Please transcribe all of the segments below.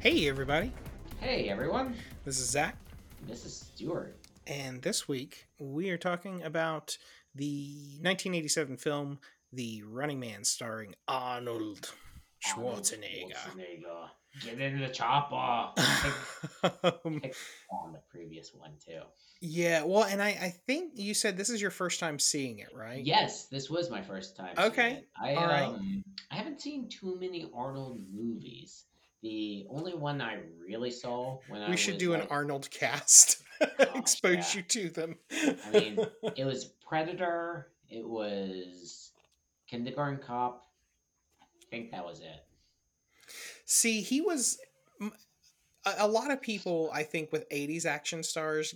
Hey, everybody. Hey, everyone. This is Zach. This is Stuart. And this week we are talking about the 1987 film The Running Man starring Arnold Schwarzenegger. Schwarzenegger. Get in the chopper. Um, on the previous one, too. yeah, well, and I, I think you said this is your first time seeing it, right? Yes, this was my first time. seeing Okay. I, all right. um, I haven't seen too many Arnold movies. The only one I really saw when I We should was, do an Arnold cast. Expose yeah. you to them. I mean, it was Predator. It was Kindergarten Cop. I think that was it. See, he was. a lot of people, I think, with 80s action stars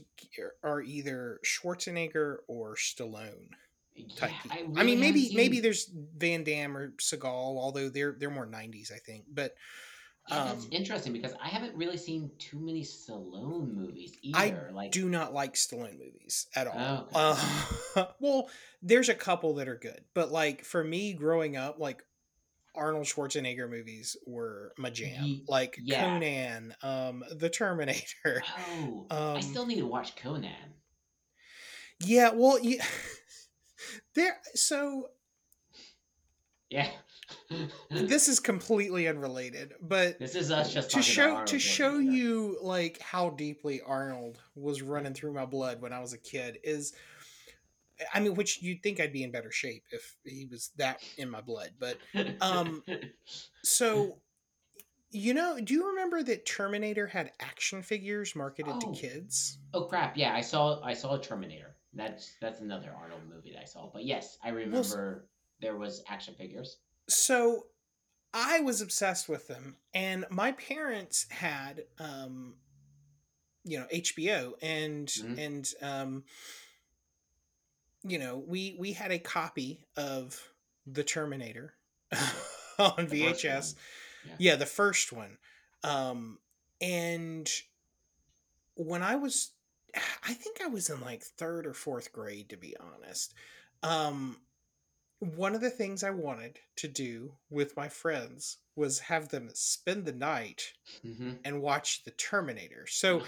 are either Schwarzenegger or Stallone. type Yeah. I, really mean, maybe seen- maybe there's Van Damme or Seagal, although they're they're more '90s, I think. But Yeah, that's um, interesting because I haven't really seen too many Stallone movies I either. like, do not like Stallone movies at all. Oh, Uh, well, there's a couple that are good, but like for me, growing up, like Arnold Schwarzenegger movies were my jam. Like yeah. Conan, um, The Terminator. oh, I um, still need to watch Conan. Yeah, well, you, there. So Yeah, this is completely unrelated, but this is us just to show to show you like how deeply Arnold was running through my blood when I was a kid is I mean which you'd think I'd be in better shape if he was that in my blood but um, so you know do you remember that Terminator had action figures marketed Oh. to kids oh crap! Yeah, I saw I saw a Terminator. That's that's another Arnold movie that I saw. But yes, I remember there was action figures. So I was obsessed with them and my parents had um you know HBO and Mhm. and um you know we we had a copy of the Terminator on The VHS. Yeah. yeah the first one um and when I was I think I was in like 3rd or 4th grade to be honest um one of the things I wanted to do with my friends was have them spend the night Mhm. and watch the Terminator. So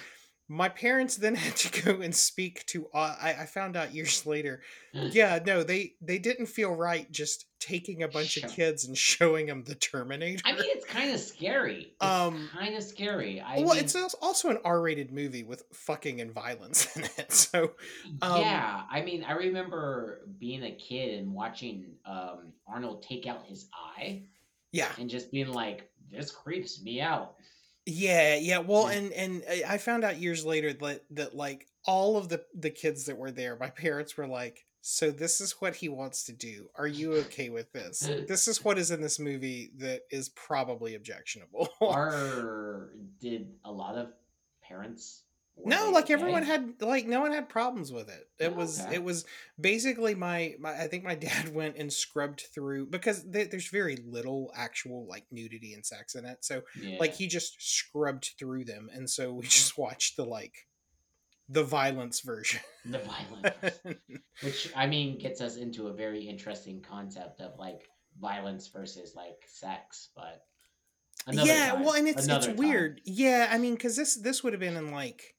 my parents then had to go and speak to. Uh, I, I found out years later. Yeah, no, they they didn't feel right just taking a bunch Show- of kids and showing them the Terminator. I mean, it's kind of scary. It's Um, kind of scary. I well, mean, it's also an R-rated movie with fucking and violence in it. So um, yeah. I mean, I remember being a kid and watching um, Arnold take out his eye yeah, and just being like, "This creeps me out." Yeah, yeah. Well, Yeah. and and I I found out years later that that like all of the the kids that were there, my parents were like, "So this is what he wants to do. Are you okay with this? This is what is in this movie that is probably objectionable." Or did a lot of parents? No, like everyone had like no one had problems with it. It Oh, was okay. it was basically my my I think my dad went and scrubbed through because th- there's very little actual like nudity and sex in it. So Yeah. like he just scrubbed through them and so we just watched the like the violence version the violence, which I mean, gets us into a very interesting concept of like violence versus like sex, but another yeah time, well and it's it's time. weird yeah i mean because this this would have been in like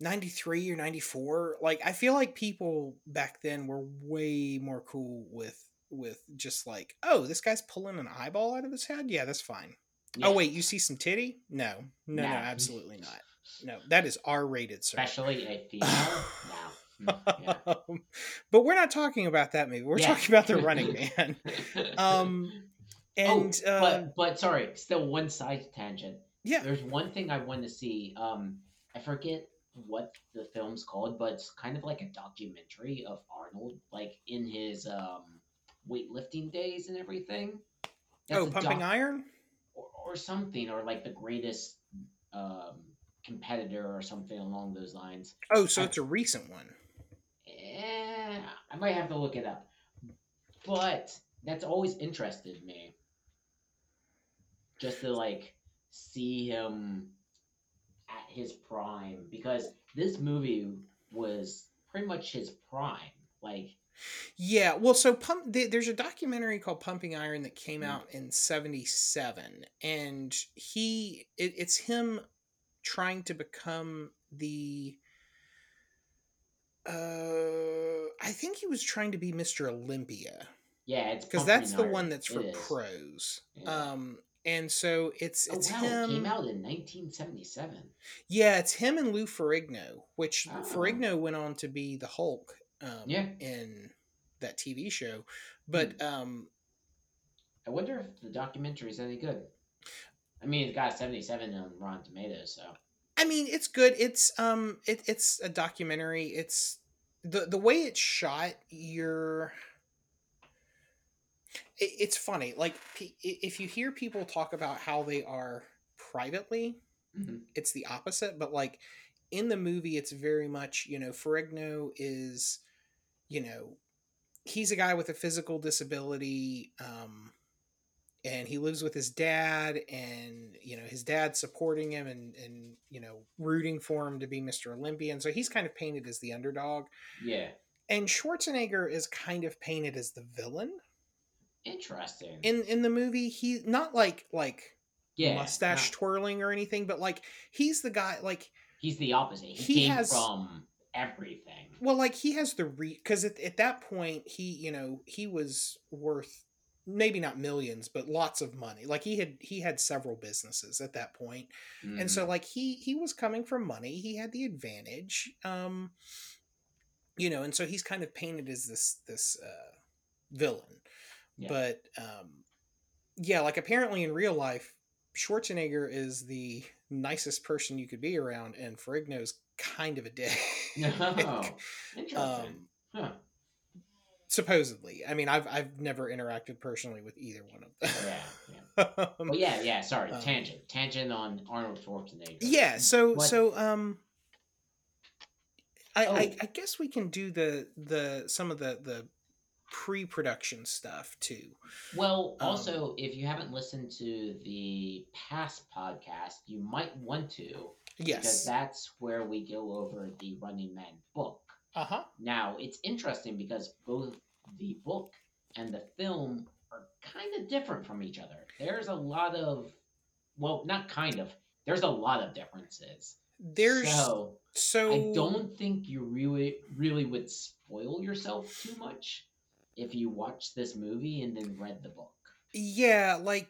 93 or 94 like i feel like people back then were way more cool with with just like oh this guy's pulling an eyeball out of his head yeah that's fine Yeah. oh wait you see some titty no no no, No. absolutely not no that is r-rated sir especially a female. no. Mm, Yeah. but we're not talking about that movie we're Yeah. talking about the running man um and oh, uh but but sorry, still one side tangent. yeah There's one thing I want to see. Um, I forget what the film's called, but it's kind of like a documentary of Arnold, like in his um weightlifting days and everything. That's oh pumping doc- iron or, or something, or like the greatest um competitor or something along those lines. Oh, so I- it's a recent one. Eh, I might have to look it up, but that's always interested me. Just to like see him at his prime, because this movie was pretty much his prime. Like Yeah, well, so pump. th- There's a documentary called Pumping Iron that came Mm. out in '77, and he it, it's him trying to become the. Uh, I think he was trying to be Mr. Olympia Yeah, it's because that's the Iron. one that's for pros. Yeah. Um, and so it's Oh it's wow, him. it came out in 1977. Yeah, it's him and Lou Ferrigno, which Oh. Ferrigno went on to be the Hulk um, Yeah. in that TV show. But um, I wonder if the documentary is any good. I mean, it's got 77 on Rotten Tomatoes, so I mean, it's good. It's um, it, it's a documentary. It's the the way it's shot. You're. It, it's funny. Like if you hear people talk about how they are privately, Mhm. it's the opposite. But like in the movie, it's very much you know Ferrigno is, you know, he's a guy with a physical disability. Um, and he lives with his dad and you know his dad supporting him and and you know rooting for him to be mr olympian so he's kind of painted as the underdog yeah, and schwarzenegger is kind of painted as the villain interesting. in in the movie he not like like yeah, mustache not- twirling or anything but like he's the guy like he's the opposite. He, He came has- from everything. well like he has the re because at, at that point he you know he was worth maybe not millions but lots of money like he had he had several businesses at that point and Mhm. so like he he was coming from money he had the advantage um you know and so he's kind of painted as this this uh villain Yeah. but um yeah like apparently in real life schwarzenegger is the nicest person you could be around and ferrigno's kind of a dick Oh, interesting. um huh. supposedly i mean i've i've never interacted personally with either one of them Yeah, yeah. Well, yeah, yeah. Sorry, um, tangent, tangent on Arnold Schwarzenegger. yeah so What- so um I, I Oh. i guess we can do the the some of the the pre-production stuff too Well, Um, also, if you haven't listened to the past podcast, you might want to Yes. because that's where we go over the Running Man book. uh-huh Now, it's interesting because both the book and the film are kind of different from each other. There's a lot of, well, not kind of, there's a lot of differences. there's so, so I don't think you really, really would spoil yourself too much if you watched this movie and then read the book. yeah like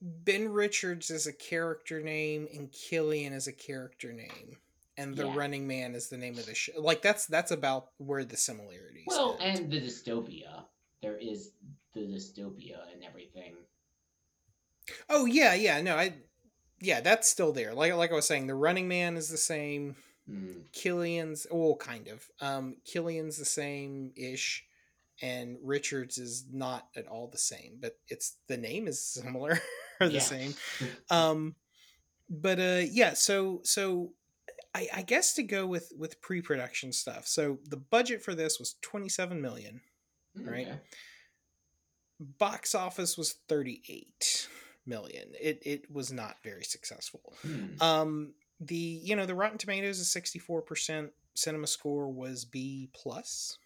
ben richards is a character name and killian is a character name and the Yeah. running man is the name of the show like that's that's about where the similarities Well, end. and the dystopia. There is the dystopia and everything. oh yeah yeah no i yeah that's still there like like i was saying the running man is the same Mm, killian's well kind of um killian's the same ish and richards is not at all the same but it's the name is similar or the Yeah. same um but uh yeah so so I, I guess to go with with pre-production stuff so the budget for this was 27 million right? okay. box office was 38 million it it was not very successful Hmm. um the you know the rotten tomatoes is 64% cinema score was b plus.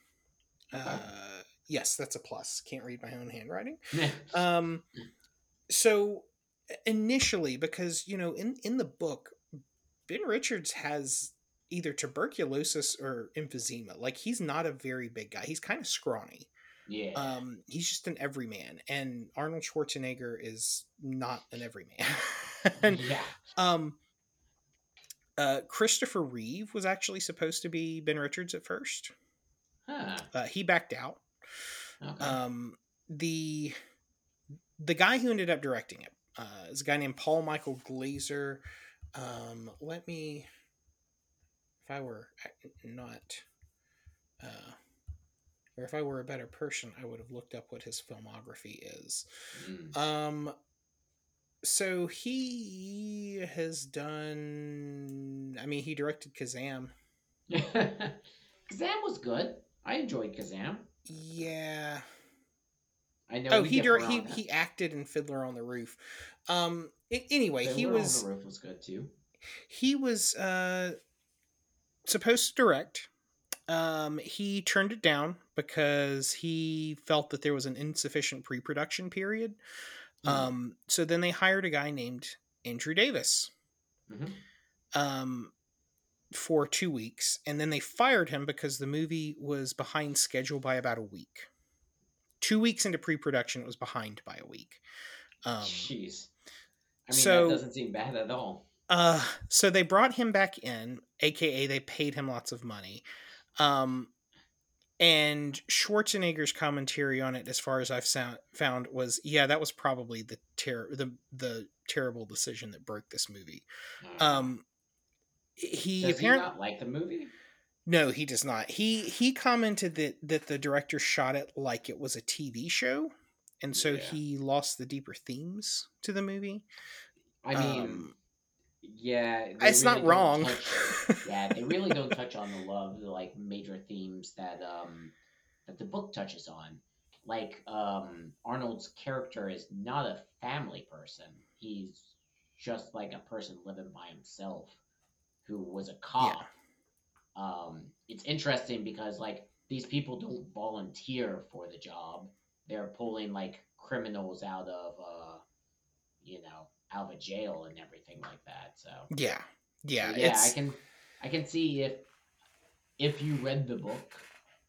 Okay. uh yes that's a plus. Can't read my own handwriting. Um so initially because you know in in the book ben richards has either tuberculosis or emphysema. Like he's not a very big guy. He's kind of scrawny. Yeah. um he's just an everyman and arnold schwarzenegger is not an everyman. And yeah. um uh christopher reeve was actually supposed to be ben richards at first Huh. uh, he backed out Okay. um the the guy who ended up directing it uh is a guy named paul michael glaser um let me if i were not uh or if i were a better person i would have looked up what his filmography is Mm. um so he has done i mean he directed kazaam Kazaam was good. I enjoyed Kazaam. yeah I know. oh he dir- he he acted in Fiddler on the Roof. Um. anyway, he Fiddler was on the Roof was good too. he was uh supposed to direct. Um, he turned it down because he felt that there was an insufficient pre-production period. Mhm. Um, so then they hired a guy named Andrew Davis. Mhm. Um, for two weeks, and then they fired him because the movie was behind schedule by about a week. Two weeks into pre-production, it was behind by a week. Um, Jeez. I mean, so- that doesn't seem bad at all. Uh, so they brought him back in, aka they paid him lots of money. Um, and Schwarzenegger's commentary on it, as far as I've sound, found, was yeah, that was probably the ter- the the terrible decision that broke this movie. Uh, Um, he Does he apparently not like the movie? no, he does not. He he commented that that the director shot it like it was a TV show, and so Yeah. he lost the deeper themes to the movie. I mean, Um, yeah, it's not really don't wrong. touch- yeah, they really don't touch on the love, the like major themes that um that the book touches on. Like um Arnold's character is not a family person. He's just like a person living by himself who was a cop. Um it's interesting because like these people don't volunteer for the job. They're pulling like criminals out of uh you know, out of a jail and everything like that. So yeah, yeah, so, yeah, it's, I can I can see if if you read the book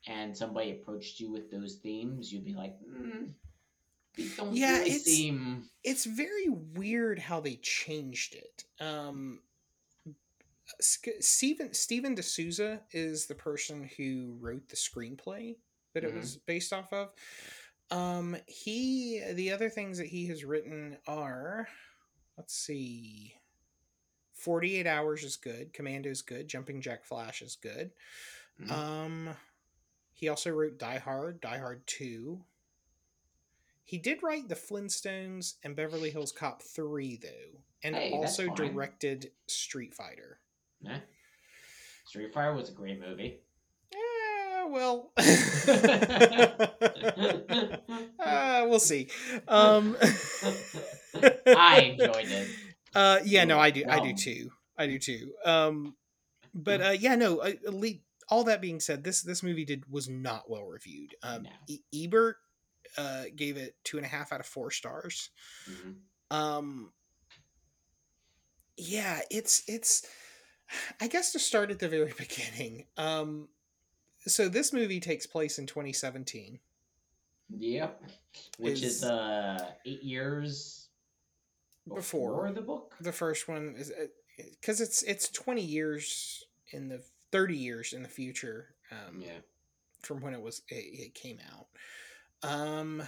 and somebody approached you with those themes, you'd be like, mm, these don't Yeah, really it's- seem. it's very weird how they changed it. Um, Steven Steven de Souza is the person who wrote the screenplay that it Mhm. was based off of. Um, he the other things that he has written are, let's see, Forty Eight Hours is good, Commando is good, Jumping Jack Flash is good. Mhm. Um, he also wrote Die Hard, Die Hard Two. He did write The Flintstones and Beverly Hills Cop 3, though, and Hey, also directed Street Fighter. Yeah. Street Fighter was a great movie. Yeah, well, uh, we'll see. Um, I enjoyed it. Uh, yeah, no, I do, I do too. I do too. Um, but uh, yeah, no. Uh, le- all that being said, this this movie did was not well reviewed. Um, No. e- Ebert uh, gave it two and a half out of four stars. Mhm. um yeah it's it's i guess to start at the very beginning um so this movie takes place in 2017 Yep. Which is, Is- uh eight years Before. the book. the first one is because it's it's 20 years in the 30 years in the future um Yeah. from when it was it, it came out um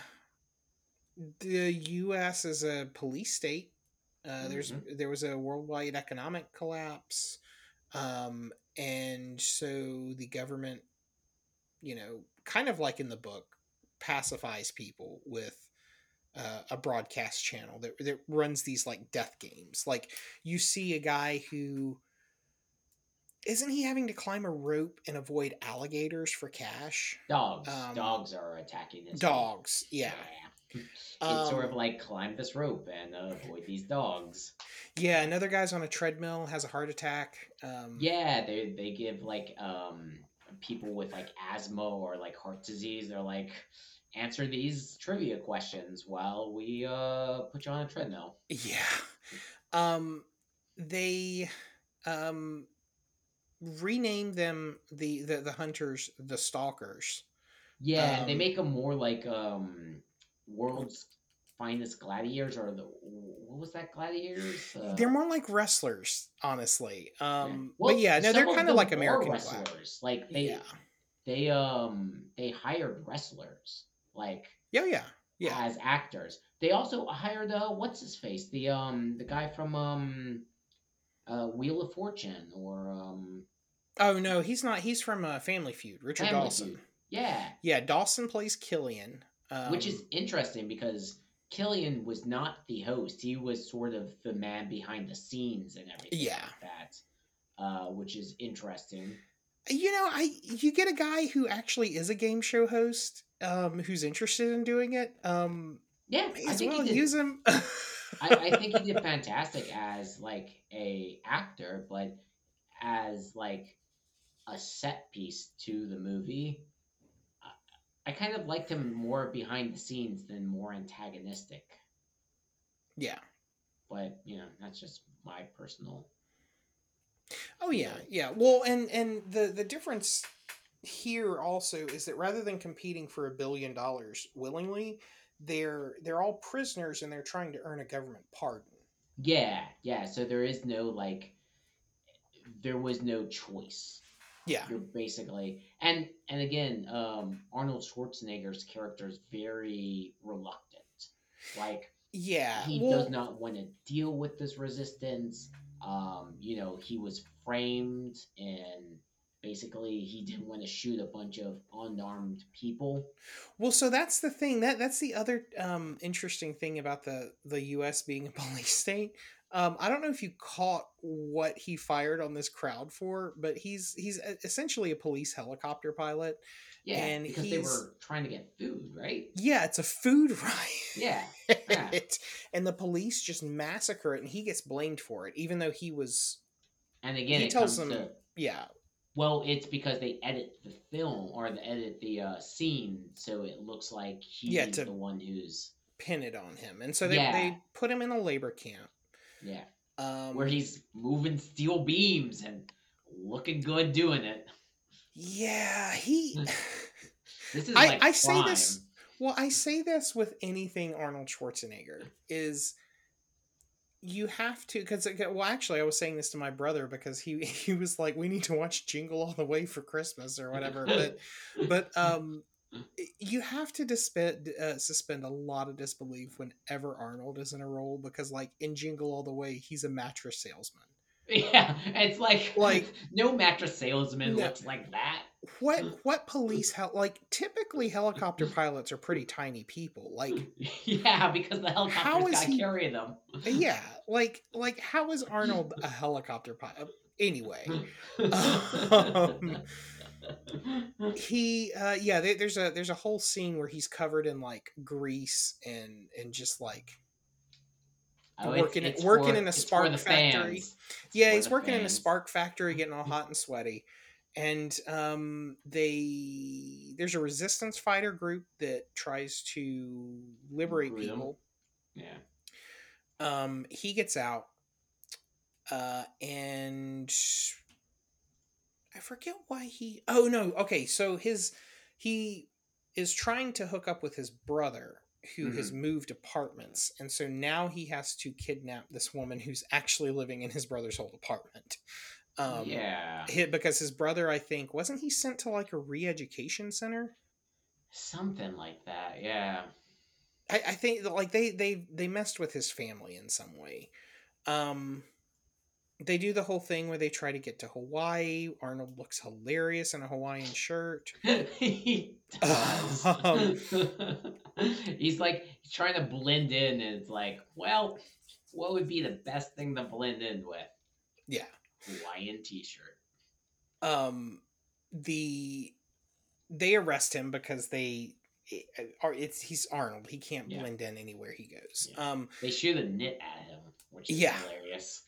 the us is a police state uh, there's there was a worldwide economic collapse um and so the government you know kind of like in the book pacifies people with uh, a broadcast channel that, that runs these like death games like you see a guy who isn't he having to climb a rope and avoid alligators for cash Dogs. Um, Dogs are attacking this. dogs yeah It's sort Um, of like climb this rope and uh, avoid these dogs. yeah another guy's on a treadmill has a heart attack um Yeah, they they give like um people with like asthma or like heart disease. They're like answer these trivia questions while we uh put you on a treadmill. Yeah. Um they um renamed them the the, the hunters the stalkers. Yeah, they Um, make them more like um world's finest gladiators or the what was that gladiators? Uh, they're more like wrestlers, honestly. yeah. Um Well, but yeah, no, they're kind of like American Glad. wrestlers. Like they Yeah. they um they hired wrestlers like Yeah, yeah. Yeah. as actors. They also hired uh what's his face the um the guy from um uh Wheel of Fortune or um Oh no, he's not he's from uh, Family Feud, Richard Family Dawson. Feud. yeah, Yeah, Dawson plays Killian. Um, which is interesting because Killian was not the host. He was sort of the man behind the scenes and everything Yeah. like that. Uh, which is interesting. You know i you get a guy who actually is a game show host um who's interested in doing it um Yeah, I think well he did. use him I, I think he did fantastic as like a actor, but as like a set piece to the movie. I, I kind of liked him more behind the scenes than more antagonistic. Yeah. But you know, that's just my personal. Oh yeah, yeah. Well, and and the the difference here also is that rather than competing for a billion dollars willingly, they're they're all prisoners and they're trying to earn a government pardon. Yeah, yeah. So there is no like, there was no choice. Yeah, You're basically and and again, um, Arnold Schwarzenegger's character is very reluctant. Like yeah. he well, does not want to deal with this resistance. Um, you know, he was framed and basically he didn't want to shoot a bunch of unarmed people. Well, so that's the thing. That that's the other um, interesting thing about the the U.S. being a police state. Um, I don't know if you caught what he fired on this crowd for, but he's he's essentially a police helicopter pilot. Yeah, And because they were trying to get food, right? Yeah, it's a food riot. Yeah, yeah. and the police just massacre it, and he gets blamed for it, even though he was. And again, He it tells comes them- to Yeah, well, it's because they edit the film or they edit the uh, scene so it looks like he's Yeah, the one who's pin it on him, and so they Yeah. they put him in a labor camp. yeah, Um, where he's moving steel beams and looking good doing it. Yeah, he. This is I- like I say this- Well, I say this with anything Arnold Schwarzenegger is you have to because well actually I was saying this to my brother because he he was like we need to watch Jingle All the Way for Christmas or whatever but but um you have to disp- uh, suspend a lot of disbelief whenever Arnold is in a role because like in Jingle All the Way he's a mattress salesman. Yeah, it's like Like- no mattress salesman No. looks like that. What what police hel- like typically helicopter pilots are pretty tiny people like yeah, because the helicopter's How is got to he- carry them. yeah like like how is arnold a helicopter pilot anyway um, he uh yeah there, there's a there's a whole scene where he's covered in like grease and and just like Oh, working in- it's working for- in a spark factory. fans. Yeah he's working in a spark factory getting all hot and sweaty and um they there's a resistance fighter group that tries to liberate people Yeah. um he gets out uh and i forget why he oh no okay so his he is trying to hook up with his brother who has moved apartments and so now he has to kidnap this woman who's actually living in his brother's old apartment um yeah. because his brother i think wasn't he sent to like a re-education center Something like that. Yeah. I, I think like they they they messed with his family in some way. Um, they do the whole thing where they try to get to Hawaii. Arnold looks hilarious in a Hawaiian shirt. he does. Um, he's like he's trying to blend in, and it's like, well, what would be the best thing to blend in with? Yeah. Hawaiian T-shirt. Um, the they arrest him because they are it's he's Arnold. He can't Yeah. blend in anywhere he goes. Yeah. Um, They shoot a knit at him, which is Yeah. hilarious.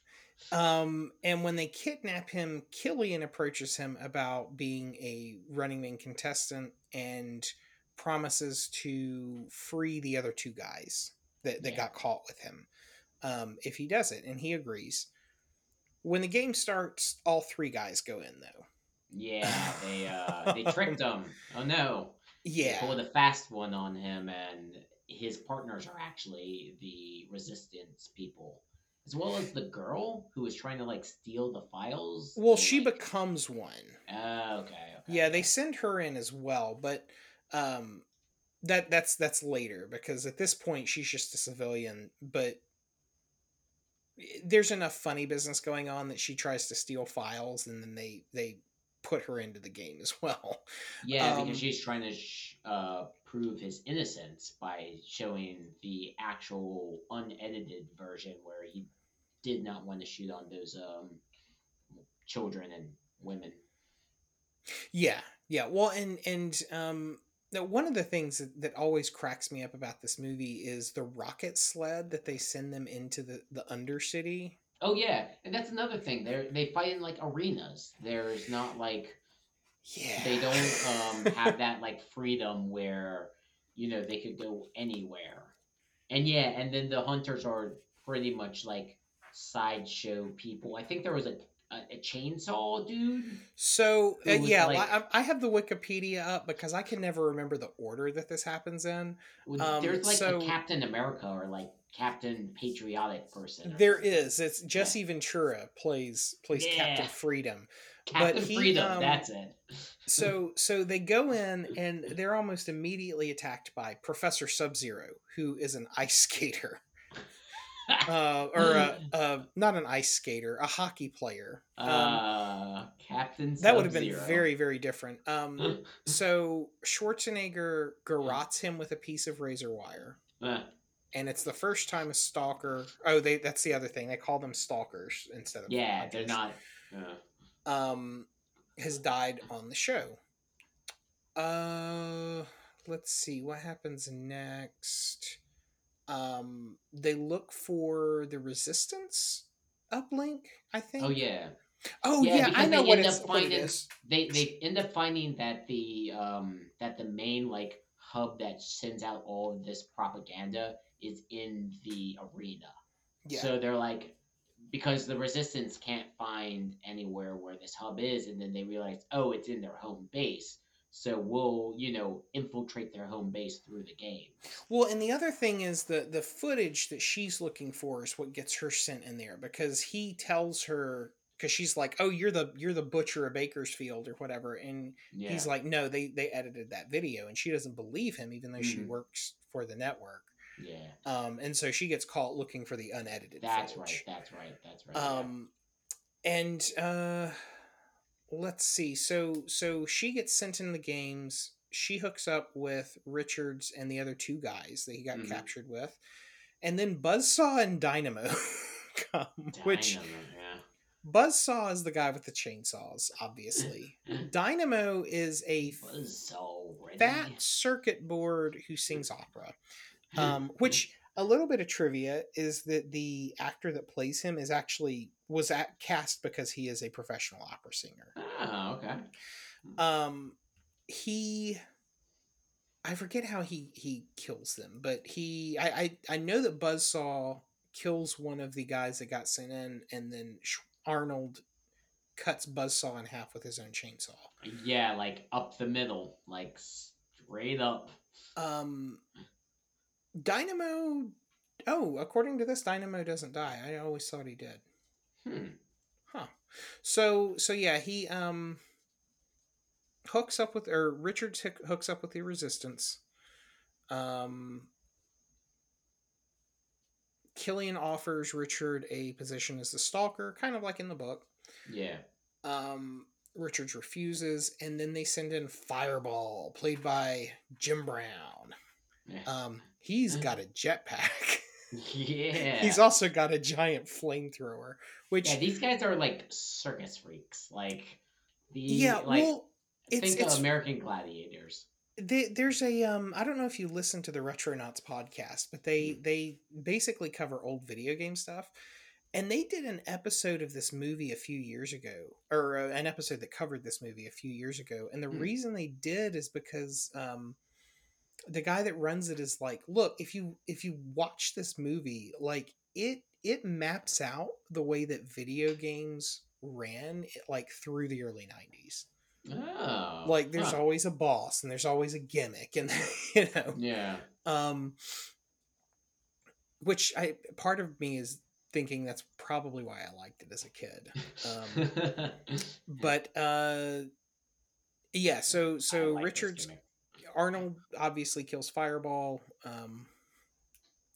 Um, and when they kidnap him, Killian approaches him about being a Running Man contestant and promises to free the other two guys that, that Yeah. got caught with him um, if he does it, and he agrees. When the game starts, all three guys go in though. Yeah, they uh they tricked him. Oh no. They Yeah, pulled a fast one on him, and his partners are actually the resistance people, as well as the girl who was trying to like steal the files. well, she like- becomes one. Oh, okay, okay. Yeah, they send her in as well, but um that that's that's later because at this point she's just a civilian, but there's enough funny business going on that she tries to steal files and then they they put her into the game as well. Yeah, um, because she's trying to sh- uh, prove his innocence by showing the actual unedited version where he did not want to shoot on those um children and women. Yeah, yeah. Well, and and um, one of the things that, that always cracks me up about this movie is the rocket sled that they send them into the the Undercity. Oh yeah, and that's another thing. They they fight in like arenas. There's not like Yeah. They don't um, have that like freedom where you know they could go anywhere. And yeah, and then the hunters are pretty much like sideshow people. I think there was a a, a chainsaw dude. So uh, yeah, like- I, I have the Wikipedia up because I can never remember the order that this happens in. Um, There's like so- a Captain America or like Captain Patriotic person. There something. is. It's Jesse Ventura plays plays Captain Freedom. Captain but he, Freedom. um, that's it. So so they go in and they're almost immediately attacked by Professor Sub Zero, who is an ice skater. Uh, or uh, uh, not an ice skater, a hockey player. Um, uh, Captain. that would have been very very different. Um, so Schwarzenegger garrots him with a piece of razor wire. Uh, and it's the first time a stalker. Oh, they that's the other thing. They call them stalkers instead of yeah, they're not. Uh, Um, has died on the show. Uh, let's see what happens next. Um, they look for the resistance uplink. I think. oh yeah, Oh Yeah, yeah, I know what it's what it finding- is. they they end up finding that the um that the main like hub that sends out all of this propaganda is in the arena. Yeah. So they're like, because the resistance can't find anywhere where this hub is, and then they realize, oh, it's in their home base. So we'll, you know, infiltrate their home base through the game. Well, and the other thing is the the footage that she's looking for is what gets her sent in there because he tells her because she's like, "Oh, you're the you're the butcher of Bakersfield or whatever," and Yeah. he's like, "No, they they edited that video," and she doesn't believe him even though she Mhm. works for the network. yeah, Um, and so she gets caught looking for the unedited. that's footage. right. That's right. That's right. yeah. Um, and uh, let's see. So so she gets sent in the games. She hooks up with Richards and the other two guys that he got Mhm. captured with, and then Buzzsaw and Dynamo come. Which Dynamo, yeah. Buzzsaw is the guy with the chainsaws, obviously. Dynamo is a Buzzsaw ready. fat circuit board who sings opera. Um, which a little bit of trivia is that the actor that plays him is actually was at cast because he is a professional opera singer. Oh, okay. Um, he, I forget how he he kills them, but he I I, I know that Buzzsaw kills one of the guys that got sent in, and then Arnold cuts Buzzsaw in half with his own chainsaw. Yeah, like up the middle, like straight up. Um, Dynamo. Oh, according to this, Dynamo doesn't die. I always thought he did. Hmm. Huh. So so yeah, he um hooks up with or Richards hook- hooks up with the Resistance. Um, Killian offers Richard a position as the Stalker, kind of like in the book. Yeah. Um, Richards refuses, and then they send in Fireball, played by Jim Brown. Yeah. Um, he's got a jetpack. yeah. He's also got a giant flamethrower, which yeah, these guys are like circus freaks. Like the yeah, like well, it's think it's of American Gladiators. they, there's a um I don't know if you listen to the Retronauts podcast, but they they basically cover old video game stuff. And they did an episode of this movie a few years ago, or uh, an episode that covered this movie a few years ago. And the Hmm. reason they did is because um, the guy that runs it is like, look, if you if you watch this movie, like it it maps out the way that video games ran, like through the early '90s. Oh. Like there's huh. always a boss and there's always a gimmick, and you know, Yeah. um, which I part of me is thinking that's probably why I liked it as a kid. Um, but uh, yeah, so so like Richards. Arnold obviously kills Fireball. Um,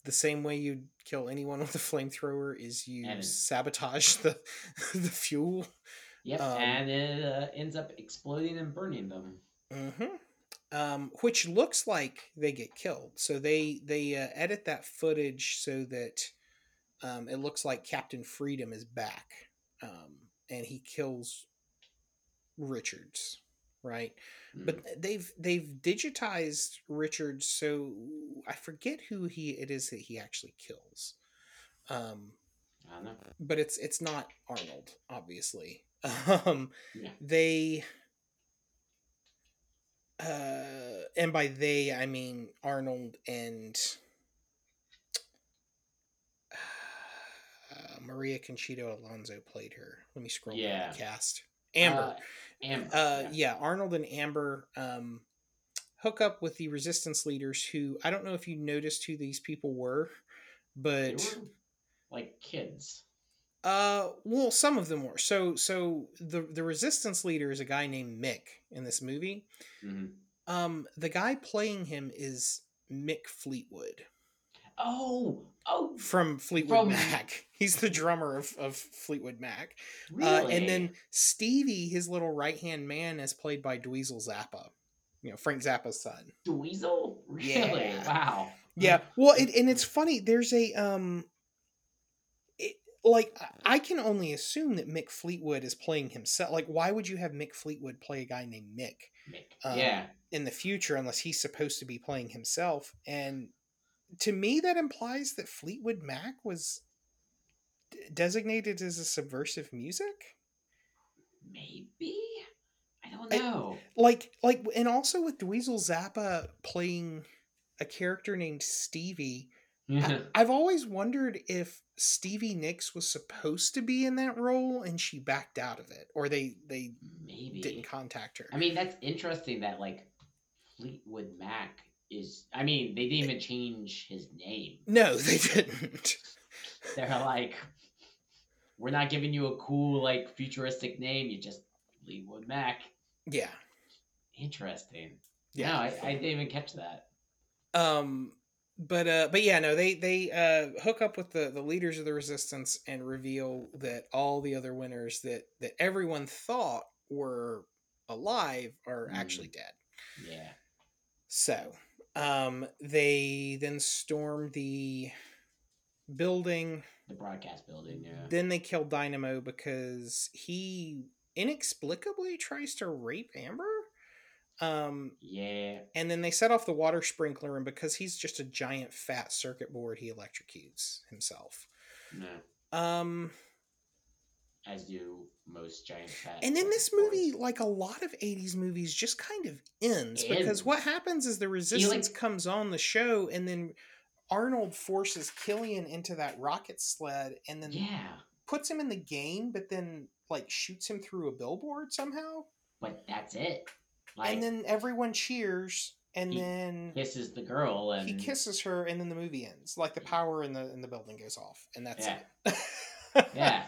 the same way you'd kill anyone with a flamethrower is you And- sabotage the the fuel. Yep, um, and it uh, ends up exploding and burning them. hmm Um, which looks like they get killed. So they they uh, edit that footage so that um, it looks like Captain Freedom is back, um, and he kills Richards, right? Mm. But they've they've digitized Richard, so I forget who he it is that he actually kills. Um, I don't know. but it's it's not Arnold, obviously. Um, Yeah. they uh, and by they I mean Arnold and uh, Maria Conchita Alonso played her. Let me scroll down the cast. Amber. Uh, Amber. Uh, yeah. yeah. Arnold and Amber um, hook up with the resistance leaders who I don't know if you noticed who these people were, but were like kids. uh, well, some of them were. So, so the the resistance leader is a guy named Mick in this movie. hmm Um, the guy playing him is Mick Fleetwood Oh, oh, from Fleetwood From- Mac. He's the drummer of, of Fleetwood Mac. really? Uh, and then Stevie, his little right hand man, is played by Dweezil Zappa. You know, Frank Zappa's son. Dweezil? Really? Yeah. Wow. Yeah. Well, it, and it's funny. There's a um, it, like I- I can only assume that Mick Fleetwood is playing himself. Like, why would you have Mick Fleetwood play a guy named Mick Mick. Um, yeah. in the future unless he's supposed to be playing himself? And to me, that implies that Fleetwood Mac was d- designated as a subversive music. Maybe. I don't I- know. like like and also with Dweezil Zappa playing a character named Stevie I, I've always wondered if Stevie Nicks was supposed to be in that role and she backed out of it or they they Maybe. didn't contact her I mean, that's interesting that like Fleetwood Mac is. I mean, they didn't even change his name. no they didn't They're like, we're not giving you a cool like futuristic name. You just Fleetwood Mac. yeah Interesting. Yeah. No, I, I didn't even catch that. um but uh but yeah no they they uh hook up with the the leaders of the resistance and reveal that all the other winners that that everyone thought were alive are Mm. actually dead Yeah. So, um, they then storm the building. The broadcast building. Yeah. Then they kill Dynamo because he inexplicably tries to rape Amber. Um, Yeah. and then they set off the water sprinkler, and because he's just a giant fat circuit board, he electrocutes himself. No. Um, As do most giant fat. and then this movie, like a lot of 80s movies, just kind of ends It because ends. what happens is the resistance comes on the show, and then Arnold forces Killian into that rocket sled and then Yeah. puts him in the game, but then like shoots him through a billboard somehow. But that's it. Like, and then everyone cheers, and He then kisses the girl and he kisses her, and then the movie ends. Like the power in the in the building goes off, and that's Yeah. it. Yeah.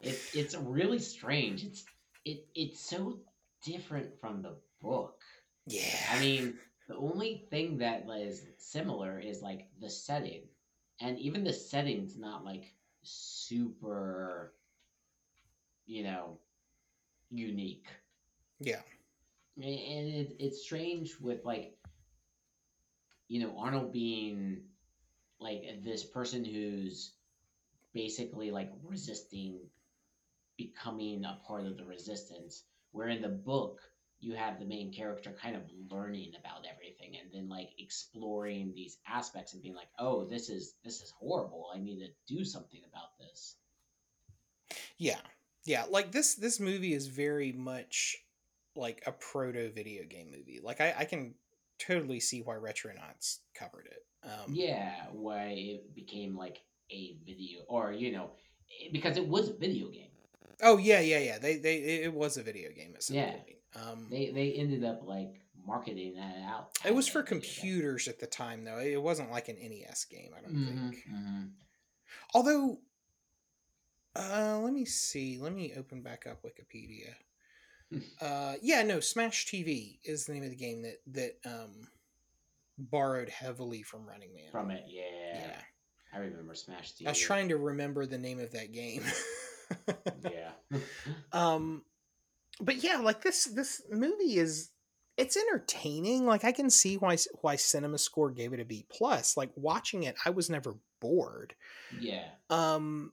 it, it's really strange. It's it it's so different from the book. yeah. I mean, the only thing that is similar is like the setting, and even the setting's not like super, you know, unique. yeah. and it, it's strange with like you know arnold being like this person who's basically like resisting becoming a part of the resistance where in the book you have the main character kind of learning about everything and then like exploring these aspects and being like oh this is this is horrible i need to do something about this Yeah. Yeah, like this this movie is very much like a proto video game movie. Like I, I can totally see why Retronauts covered it. Um yeah why it became like a video or you know because it was a video game Oh yeah, yeah, yeah. They they it was a video game at some Yeah. point. Um They they ended up like marketing that out. it was for computers at the time though. It wasn't like an NES game, I don't Mhm, think. mhm. Although uh let me see. Let me open back up Wikipedia. Uh yeah, no, Smash TV is the name of the game that that um borrowed heavily from Running Man. From it, yeah. yeah. I remember Smash TV. I was trying to remember the name of that game. Yeah. um but yeah, like this this movie is it's entertaining. Like I can see why why Cinema Score gave it a B plus. Like watching it, I was never bored. yeah. Um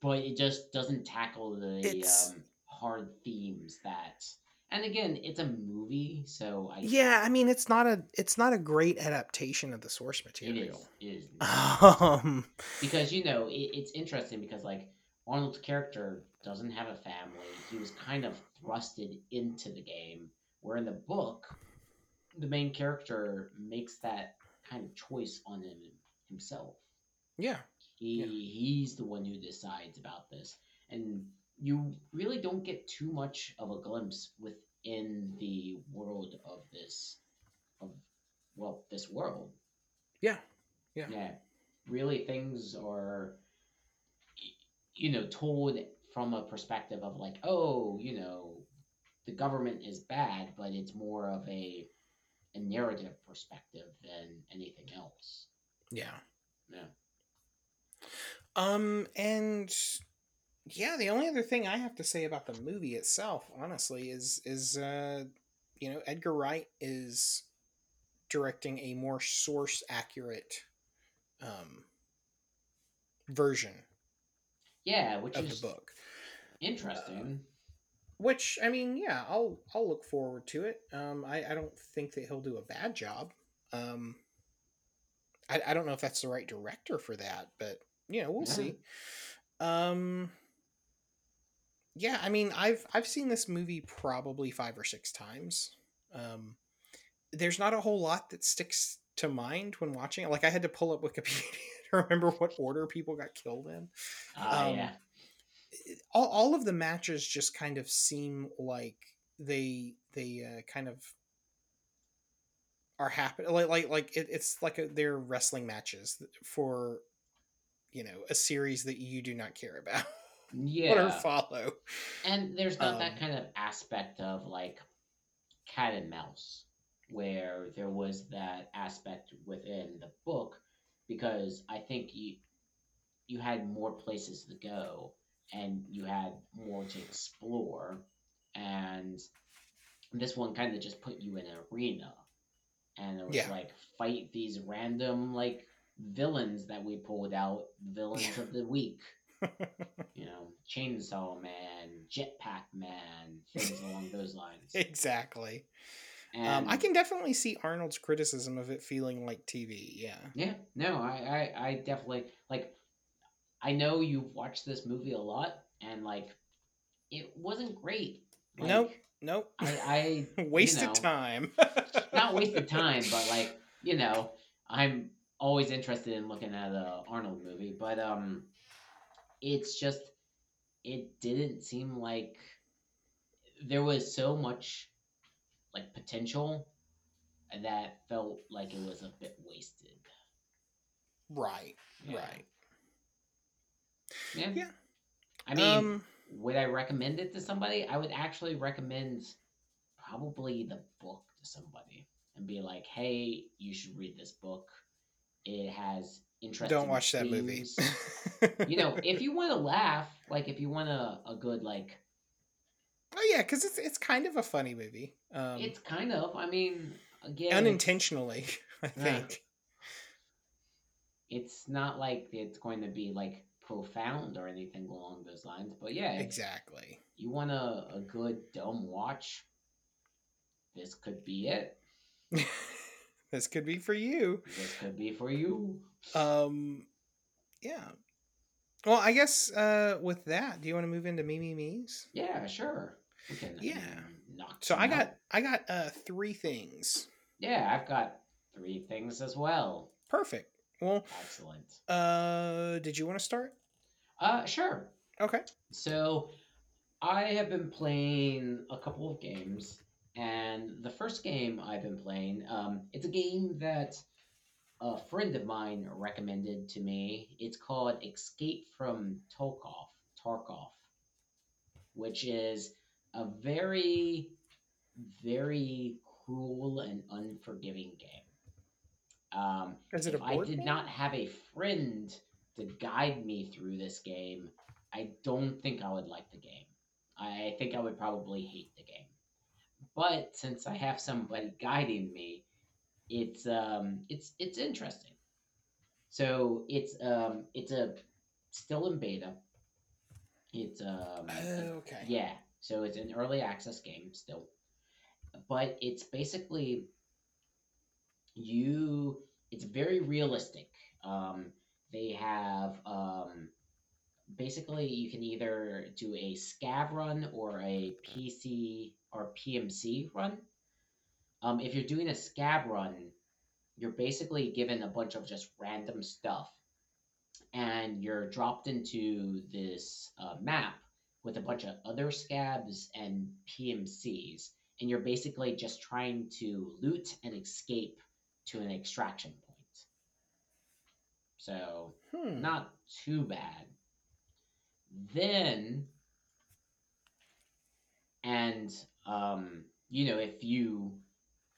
But it just doesn't tackle the um, hard themes that. And again, it's a movie, so I. yeah, I mean it's not a it's not a great adaptation of the source material. is. It is. Um because you know it, it's interesting because like Arnold's character doesn't have a family. He was kind of thrusted into the game Where in the book, the main character makes that kind of choice on him himself. Yeah. He Yeah. he's the one who decides about this, and you really don't get too much of a glimpse within the world of this of well this world. Yeah. Yeah. Yeah. Really, things are you know told from a perspective of like oh you know the government is bad, but it's more of a a narrative perspective than anything else. Yeah. Yeah. Um, and yeah, the only other thing I have to say about the movie itself, honestly, is is uh, you know, Edgar Wright is directing a more source accurate um version Yeah, which of is the book. interesting. Which I mean, yeah, I'll I'll look forward to it. Um, I I don't think that he'll do a bad job. Um, I I don't know if that's the right director for that, but you know, we'll Yeah. see. Um, yeah, I mean, I've I've seen this movie probably five or six times. Um, there's not a whole lot that sticks to mind when watching it. Like I had to pull up Wikipedia to remember what order people got killed in Ah, um, yeah. all, all of the matches just kind of seem like they they uh, kind of are happen like like like it, it's like a, they're wrestling matches for you know a series that you do not care about or Yeah. follow And there's not Um, that kind of aspect of like cat and mouse where there was that aspect within the book because I think you you had more places to go and you had more to explore and this one kind of just put you in an arena and it was Yeah. like fight these random like villains that we pulled out villains Yeah. of the week you know, Chainsaw Man, Jetpack Man, things along those lines. exactly um, i can definitely see arnold's criticism of it feeling like tv yeah yeah, no, I, I, I definitely like. I know you've watched this movie a lot, and like, it wasn't great. Like, nope nope I, I wasted know, time not wasted time, but like, you know, I'm always interested in looking at a Arnold movie, but um, it's just it didn't seem like there was so much like potential that felt like it was a bit wasted. right Yeah. right Yeah. Yeah. I mean, um would I recommend it to somebody? I would actually recommend probably the book to somebody and be like, "Hey, you should read this book. It has interesting don't watch that movie you know, if you want to laugh, like if you want a, a good like Oh yeah, because it's it's kind of a funny movie. Um, it's kind of, I mean, again, unintentionally, I Yeah. think. it's not like it's going to be like profound or anything along those lines. But yeah, Exactly. you want a, a good dumb watch, this could be it. this could be for you. This could be for you. Um, yeah. Well, I guess uh, with that, do you want to move into Mimi Me's? Yeah, sure. Yeah. So I out. got I got uh, three things. Yeah, I've got three things as well. Perfect. Well, Excellent. uh, did you want to start? Uh, sure. Okay. So, I have been playing a couple of games, and the first game I've been playing, um, it's a game that a friend of mine recommended to me. It's called Escape from Tarkov, Tarkov, which is a very, very cruel and unforgiving game. Um, Is it if I did game? not have a friend to guide me through this game, I don't think I would like the game. I think I would probably hate the game. But since I have somebody guiding me, it's um it's it's interesting. So it's um it's a still in beta. It's um Oh, okay. yeah, so it's an early access game still, but it's basically you. It's very realistic. Um, they have um, basically you can either do a scav run or a PC or PMC run. Um, if you're doing a scav run, you're basically given a bunch of just random stuff, and you're dropped into this uh, map with a bunch of other scavs and PMCs, and you're basically just trying to loot and escape to an extraction point. So, Hmm. not too bad. Then, and um, you know, if you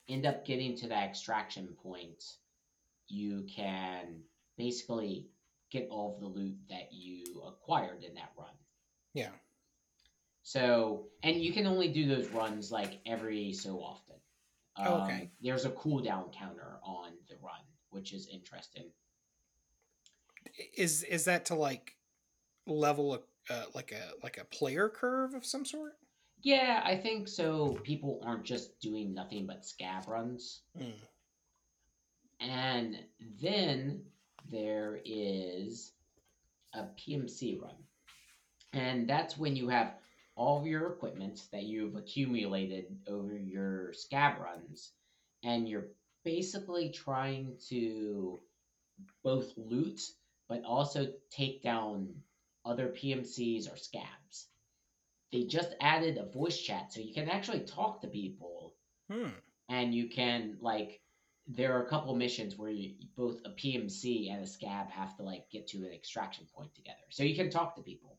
end up getting to that extraction point, you can basically get all of the loot that you acquired in that run. Yeah. So, and you can only do those runs like every so often. Um, Oh, okay. There's a cooldown counter on the run, which is interesting. Is is that to like level a uh, like a like a player curve of some sort? Yeah, I think so. People aren't just doing nothing but scav runs. Hmm. And then there is a PMC run. And that's when you have all of your equipment that you've accumulated over your scab runs, and you're basically trying to both loot but also take down other PMCs or scavs. They just added a voice chat so you can actually talk to people Hmm. and you can like there are a couple missions where you, both a PMC and a scav have to like get to an extraction point together. So you can talk to people.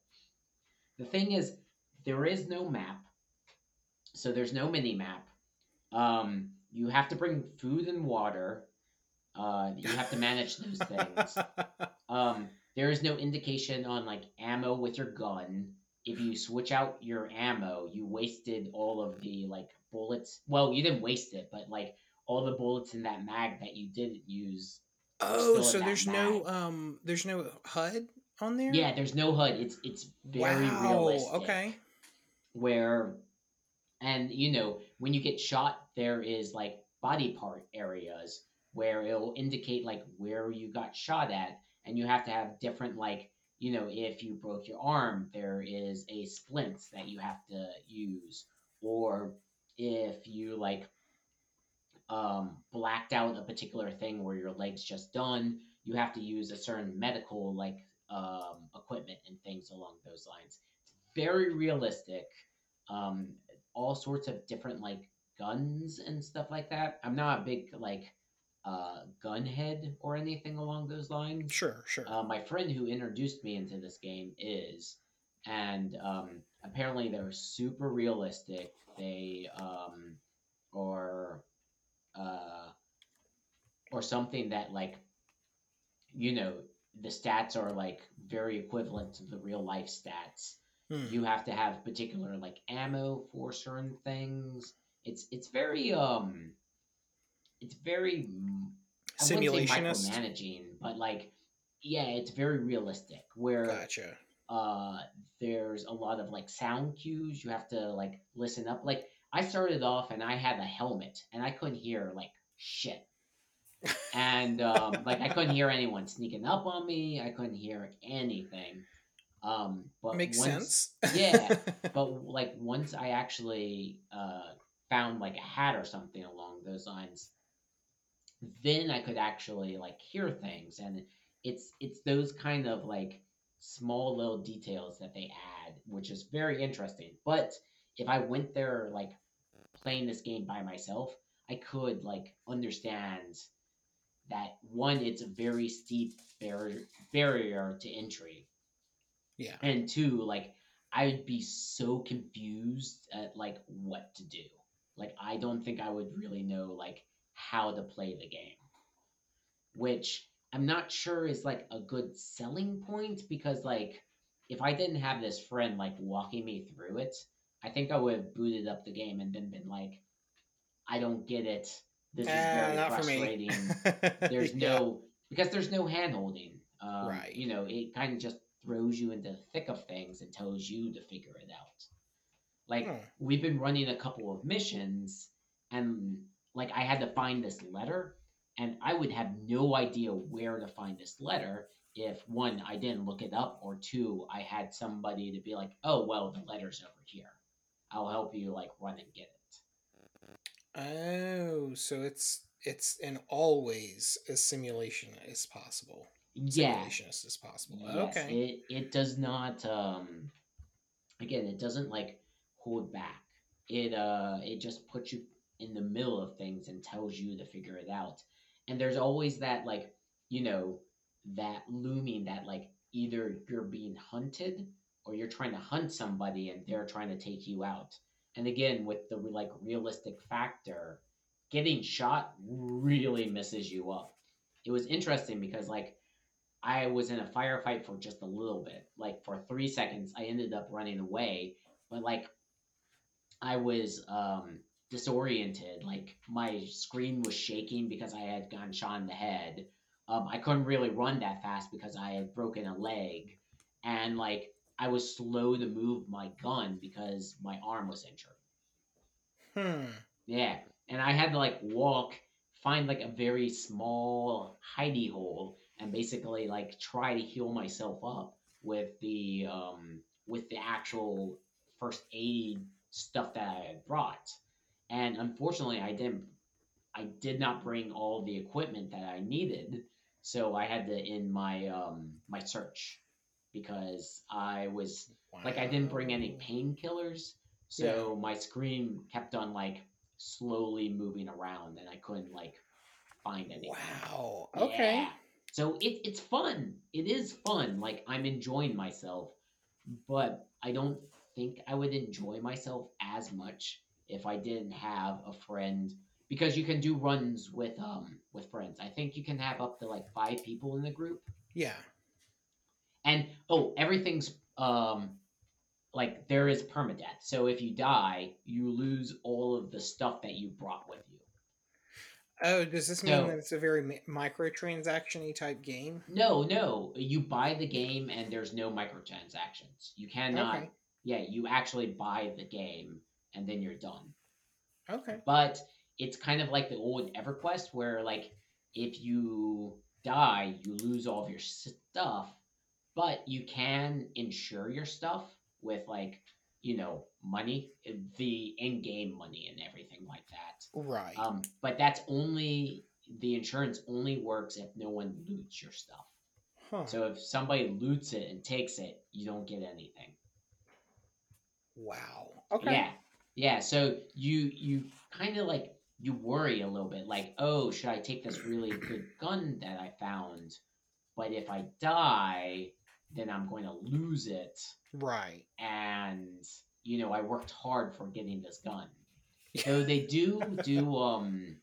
The thing is, there is no map, so there's no mini map. Um, you have to bring food and water. Uh, you have to manage those things. Um, there is no indication on like ammo with your gun. If you switch out your ammo, you wasted all of the like bullets. Well, you didn't waste it, but like all the bullets in that mag that you didn't use. oh, so there's no um there's no HUD on there? Yeah, there's no HUD. It's it's very wow. realistic. Okay. Where, and you know, when you get shot, there is like body part areas where it'll indicate like where you got shot at, and you have to have different like you know if you broke your arm, there is a splint that you have to use, or if you like um, blacked out a particular thing where your leg's just done, you have to use a certain medical like um, equipment and things along those lines. It's very realistic. Um, all sorts of different like guns and stuff like that. I'm not a big like uh, gun head or anything along those lines. Sure, sure. Uh, my friend who introduced me into this game is, and um, apparently they're super realistic. They um, or uh, or something that like you know the stats are like very equivalent to the real life stats. Hmm. You have to have particular like ammo for certain things. It's it's very um, it's very I Simulationist. micromanaging, but like yeah, it's very realistic. Where Gotcha. uh there's a lot of like sound cues you have to like listen up like i started off and i had a helmet and i couldn't hear like shit and um like i couldn't hear anyone sneaking up on me i couldn't hear anything um but Makes once, sense. yeah. but like once i actually uh found like a hat or something along those lines then i could actually like hear things. And it's it's those kind of like small little details that they add which is very interesting. But if i went there like playing this game by myself i could like understand that one it's a very steep barrier barrier to entry. Yeah. and two like i would be so confused at like what to do. Like i don't think i would really know like how to play the game which i'm not sure is like a good selling point because like if i didn't have this friend like walking me through it i think i would have booted up the game and then been like i don't get it this is Ah, very not for me. frustrating there's Yeah. no because there's no hand holding um, Right. you know it kind of just throws you into the thick of things and tells you to figure it out like Hmm. we've been running a couple of missions and like i had to find this letter and i would have no idea where to find this letter if one i didn't look it up or two i had somebody to be like oh well the letter's over here i'll help you like run and get it Oh, so it's it's in always as simulation as possible. Yeah. Simulationist as possible. Yes. Okay. It it does not um again, it doesn't like hold back. It uh it just puts you in the middle of things and tells you to figure it out. And there's always that like, you know, that looming that like either you're being hunted or you're trying to hunt somebody and they're trying to take you out. And again, with the like realistic factor, getting shot really messes you up. It was interesting because like I was in a firefight for just a little bit. Like for three seconds, I ended up running away, but like I was um, disoriented. Like my screen was shaking because I had gotten shot in the head. Um, I couldn't really run that fast because I had broken a leg, and like I was slow to move my gun because my arm was injured. Hmm. Yeah, and I had to like walk, find like a very small hidey hole, and basically like try to heal myself up with the um with the actual first aid stuff that I had brought. And unfortunately, I didn't. I did not bring all the equipment that I needed, so I had to end my um my search because I was like I didn't bring any painkillers, so my screen kept on like slowly moving around, and I couldn't like find anything. Wow. Okay. Yeah. So it, it's fun. It is fun. Like I'm enjoying myself, but I don't think I would enjoy myself as much if I didn't have a friend because you can do runs with um with friends. I think you can have up to like five people in the group. Yeah. And oh, everything's um like there is permadeath. So if you die, you lose all of the stuff that you brought with you. Oh, does this mean So- that it's a very mi- microtransaction-y type game? No, no, you buy the game and there's no microtransactions. You cannot. Okay. Yeah, you actually buy the game and then you're done. Okay. But it's kind of like the old EverQuest where like if you die, you lose all of your stuff, but you can insure your stuff with like, you know, money, the in-game money and everything like that. Right. Um, but that's only the insurance only works if no one loots your stuff. huh. So if somebody loots it and takes it, you don't get anything. wow. Okay. Yeah. Yeah. So you you kind of like you worry a little bit, like, oh, should I take this really good gun that I found? But if I die, then I'm going to lose it. Right. And you know, I worked hard for getting this gun. So they do do um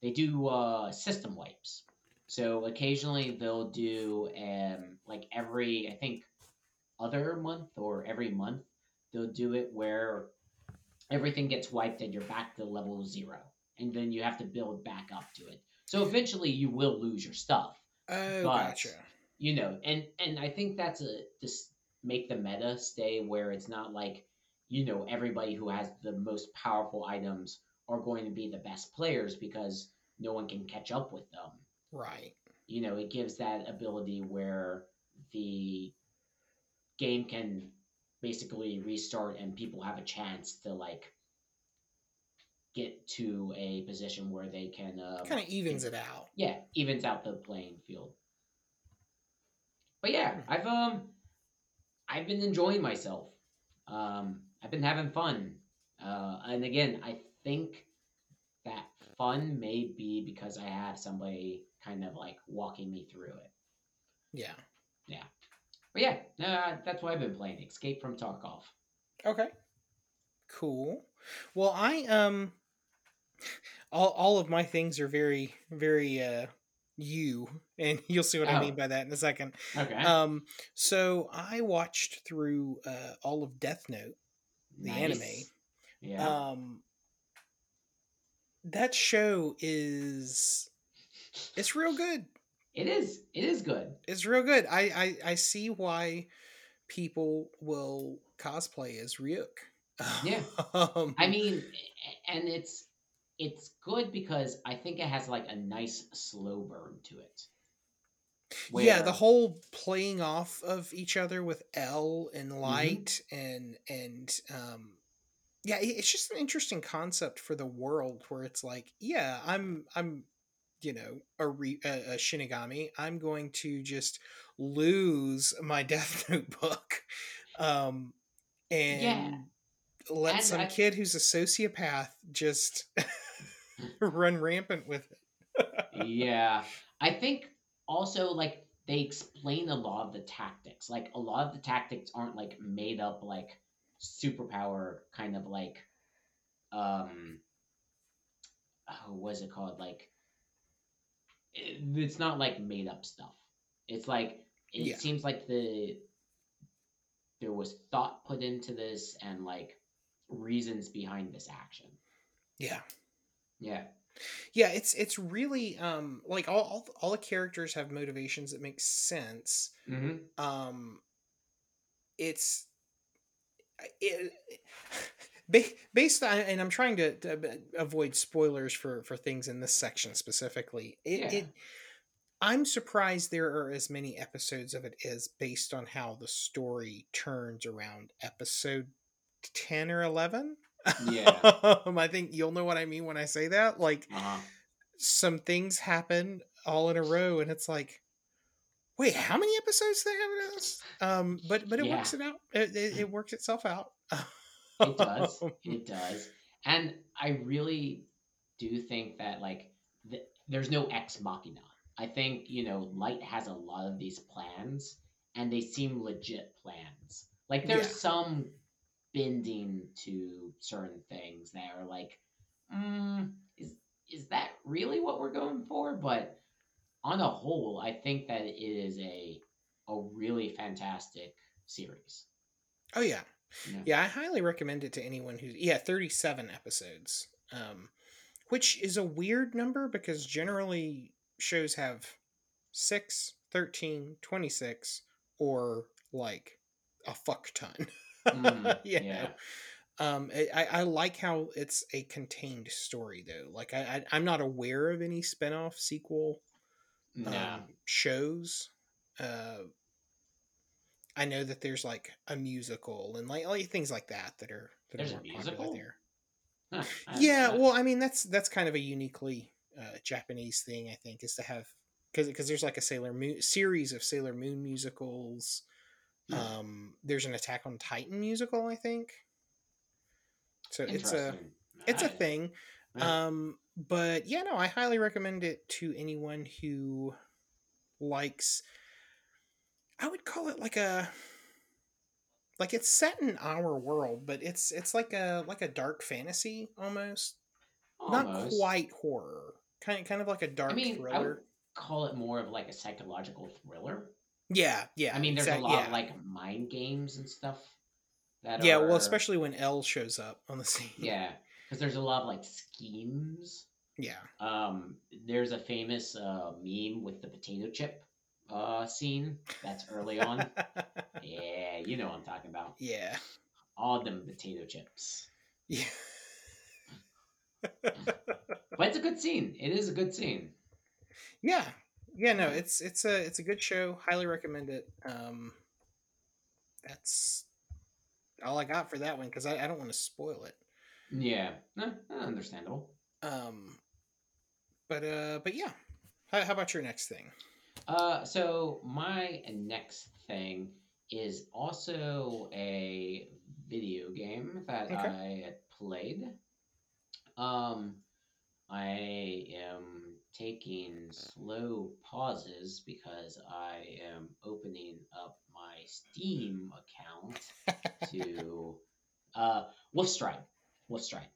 they do uh system wipes. So occasionally they'll do um like every I think other month or every month they'll do it where everything gets wiped and you're back to level zero. And then you have to build back up to it. So eventually you will lose your stuff. Oh, But- gotcha. You know, and and I think that's a just make the meta stay where it's not like you know everybody who has the most powerful items are going to be the best players because no one can catch up with them. Right. You know, it gives that ability where the game can basically restart and people have a chance to like get to a position where they can um, Kind of evens it out. yeah, evens out the playing field. But yeah, I've um I've been enjoying myself. Um I've been having fun. Uh and again, I think that fun may be because I have somebody kind of like walking me through it. Yeah. Yeah. But yeah, uh, that's why I've been playing Escape from Tarkov. Okay. Cool. Well, I um all all of my things are very very uh you and you'll see what I Oh. mean by that in a second. Okay. Um so I watched through uh all of Death Note, the anime. Yeah. Um that show is it's real good. It is. It is good. It's real good. I I, I see why people will cosplay as Ryuk. Yeah. um, I mean, and it's it's good because I think it has like a nice slow burn to it. yeah, the whole playing off of each other with L Mm-hmm. and light and and um yeah, it's just an interesting concept for the world where it's like, yeah, I'm I'm you know a, re, a, a Shinigami. I'm going to just lose my Death Note book, um, and yeah. let and some I... kid who's a sociopath just run rampant with it. yeah, I think also like they explain a lot of the tactics. Like a lot of the tactics aren't like made up like superpower kind of like um oh, what is it called like it's not like made up stuff. It's like it yeah. seems like the there was thought put into this and like reasons behind this action. Yeah. Yeah. Yeah it's it's really um like all all, all the characters have motivations that make sense. Mm-hmm. um it's it, based on and i'm trying to, to, avoid spoilers for for things in this section specifically it, yeah. it, i'm surprised there are as many episodes of it as based on how the story turns around episode 10 or 11 yeah um, i think you'll know what i mean when i say that like uh-huh. some things happen all in a row and it's like wait, how many episodes they have of this? Um, but but it yeah. works it out. It, it, it, works itself out. it does. It does. And I really do think that like th- there's no ex machina. I think you know Light has a lot of these plans, and they seem legit plans. Like there's yeah. some bending to certain things that are like, mm, is is that really what we're going for? But on a whole, I think that it is a a really fantastic series. Oh yeah. Yeah, yeah I highly recommend it to anyone who's yeah, 37 episodes. Um which is a weird number because generally shows have 6, 13, 26 or like a fuck ton. Mm, yeah. Um, I, I like how it's a contained story though. Like I, I am not aware of any spinoff sequel um, shows. Uh, I know that there's like a musical and like, like things like that that are that there's are more popular there. Huh, yeah, well, I mean that's that's kind of a uniquely uh, Japanese thing, I think, is to have because because there's like a Sailor Moon series of Sailor Moon musicals. Hmm. Um, there's an Attack on Titan musical, I think. So it's a it's a thing. Um, but yeah, no, I highly recommend it to anyone who likes. I would call it like a like it's set in our world, but it's it's like a like a dark fantasy almost. almost. Not quite horror. Kind of, kind of like a dark I mean, thriller. I would call it more of like a psychological thriller. Yeah, yeah. I mean, there's a lot yeah. of like mind games and stuff. That yeah, are... well, especially when L shows up on the scene. Yeah, because there's a lot of like schemes. Yeah. Um, there's a famous uh, meme with the potato chip uh, scene that's early on. yeah, you know what I'm talking about. Yeah. All them potato chips. Yeah. but it's a good scene. It is a good scene. Yeah. Yeah, no, it's it's a it's a good show. Highly recommend it. Um that's all I got for that one because I, I don't want to spoil it. Yeah, no, understandable. Um, but uh, but yeah, how, how about your next thing? Uh, so my next thing is also a video game that okay. I played. Um, I am taking slow pauses because I am opening up my Steam account to uh, Wolfstride. Wolfstride.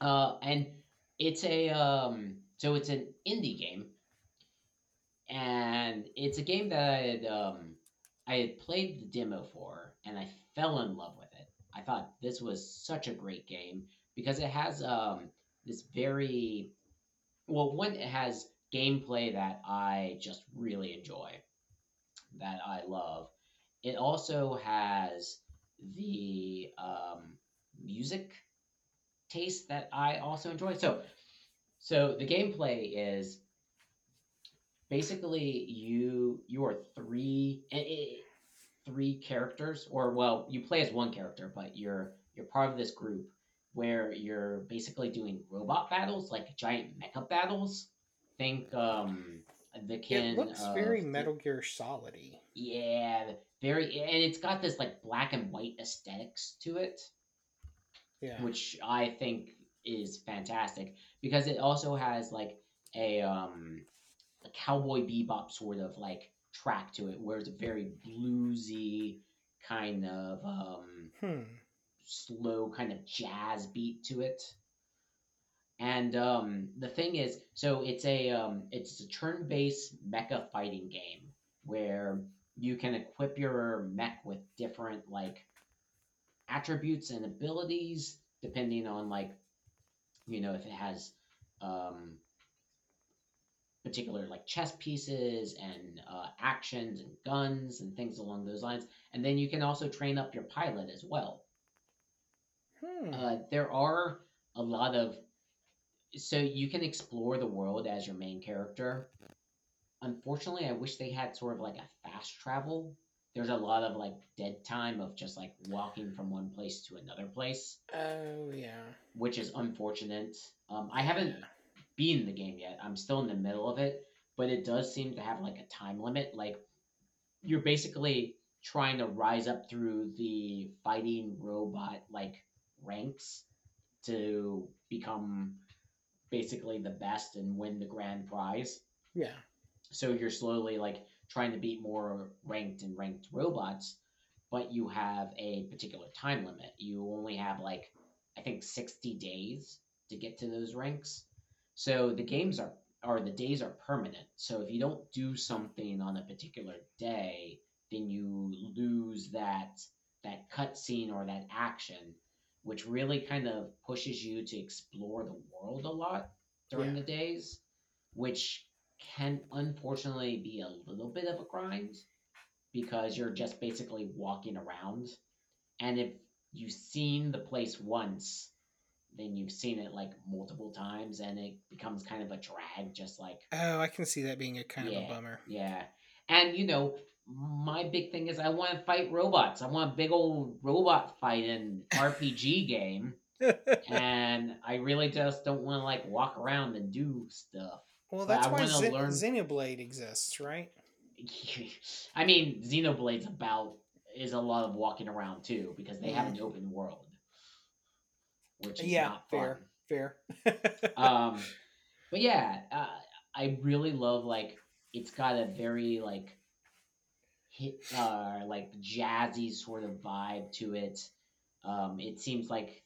Uh, and it's a um, so it's an indie game, it's a game that I had um, I had played the demo for, and I fell in love with it. I thought this was such a great game because it has um, this very well one it has gameplay that I just really enjoy, that I love. It also has the um, music taste that I also enjoy. So, so the gameplay is basically you you are three eh, eh, three characters, or well, you play as one character, but you're you're part of this group where you're basically doing robot battles, like giant mecha battles. Think um the kin. It looks of very Metal Gear Solid-y. Yeah, very, and it's got this like black and white aesthetics to it, Yeah. which I think is fantastic because it also has like a um a cowboy bebop sort of like track to it, where it's a very bluesy kind of um Hmm. slow kind of jazz beat to it. And um, the thing is, so it's a um, it's a turn-based mecha fighting game where you can equip your mech with different like attributes and abilities depending on like you know if it has um, particular like chess pieces and uh, actions and guns and things along those lines. And then you can also train up your pilot as well. Hmm. Uh, there are a lot of so you can explore the world as your main character. Unfortunately, I wish they had sort of like a fast travel. There's a lot of like dead time of just like walking from one place to another place, oh yeah. which is unfortunate. Um, I haven't Yeah. Beaten the game yet. I'm still in the middle of it, but it does seem to have like a time limit. Like you're basically trying to rise up through the fighting robot like ranks to become basically the best and win the grand prize. Yeah. So you're slowly like trying to beat more ranked and ranked robots, but you have a particular time limit. You only have like I think 60 days to get to those ranks. So the games are or the days are permanent. So if you don't do something on a particular day, then you lose that that cutscene or that action, which really kind of pushes you to explore the world a lot during Yeah. the days, which can unfortunately be a little bit of a grind because you're just basically walking around. And if you've seen the place once, then you've seen it like multiple times and it becomes kind of a drag, just like Oh, I can see that being a kind of a bummer. yeah. And you know, my big thing is I want to fight robots. I want a big old robot fighting RPG game. And I really just don't want to like walk around and do stuff. well, that's I why Zen- learn- Xenoblade exists, right? I mean, Xenoblade's about is a lot of walking around too because they have an mm. open world, which is Yeah, not fun. fair. Fair. um, but yeah, uh, I really love like it's got a very like hit uh like jazzy sort of vibe to it. Um, it seems like,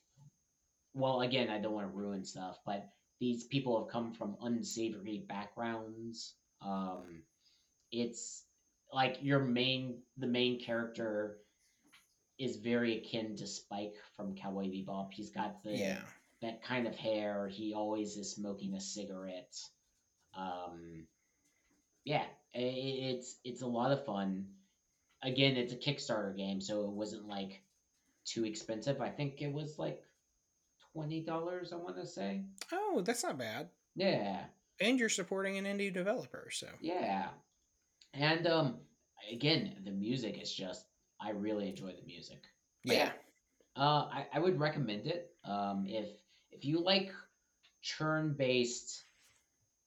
well, again, I don't want to ruin stuff, but these people have come from unsavory backgrounds. Um, it's like your main the main character is very akin to Spike from Cowboy Bebop. He's got the yeah. that kind of hair. He always is smoking a cigarette. Um, yeah, i- i- it's it's a lot of fun. Again, it's a Kickstarter game, so it wasn't like too expensive. I think it was like twenty dollars. I want to say. Oh, that's not bad. Yeah, And you're supporting an indie developer, so yeah, and um, again, the music is just. I really enjoy the music. But yeah. Uh, I, I would recommend it. Um, if if you like turn based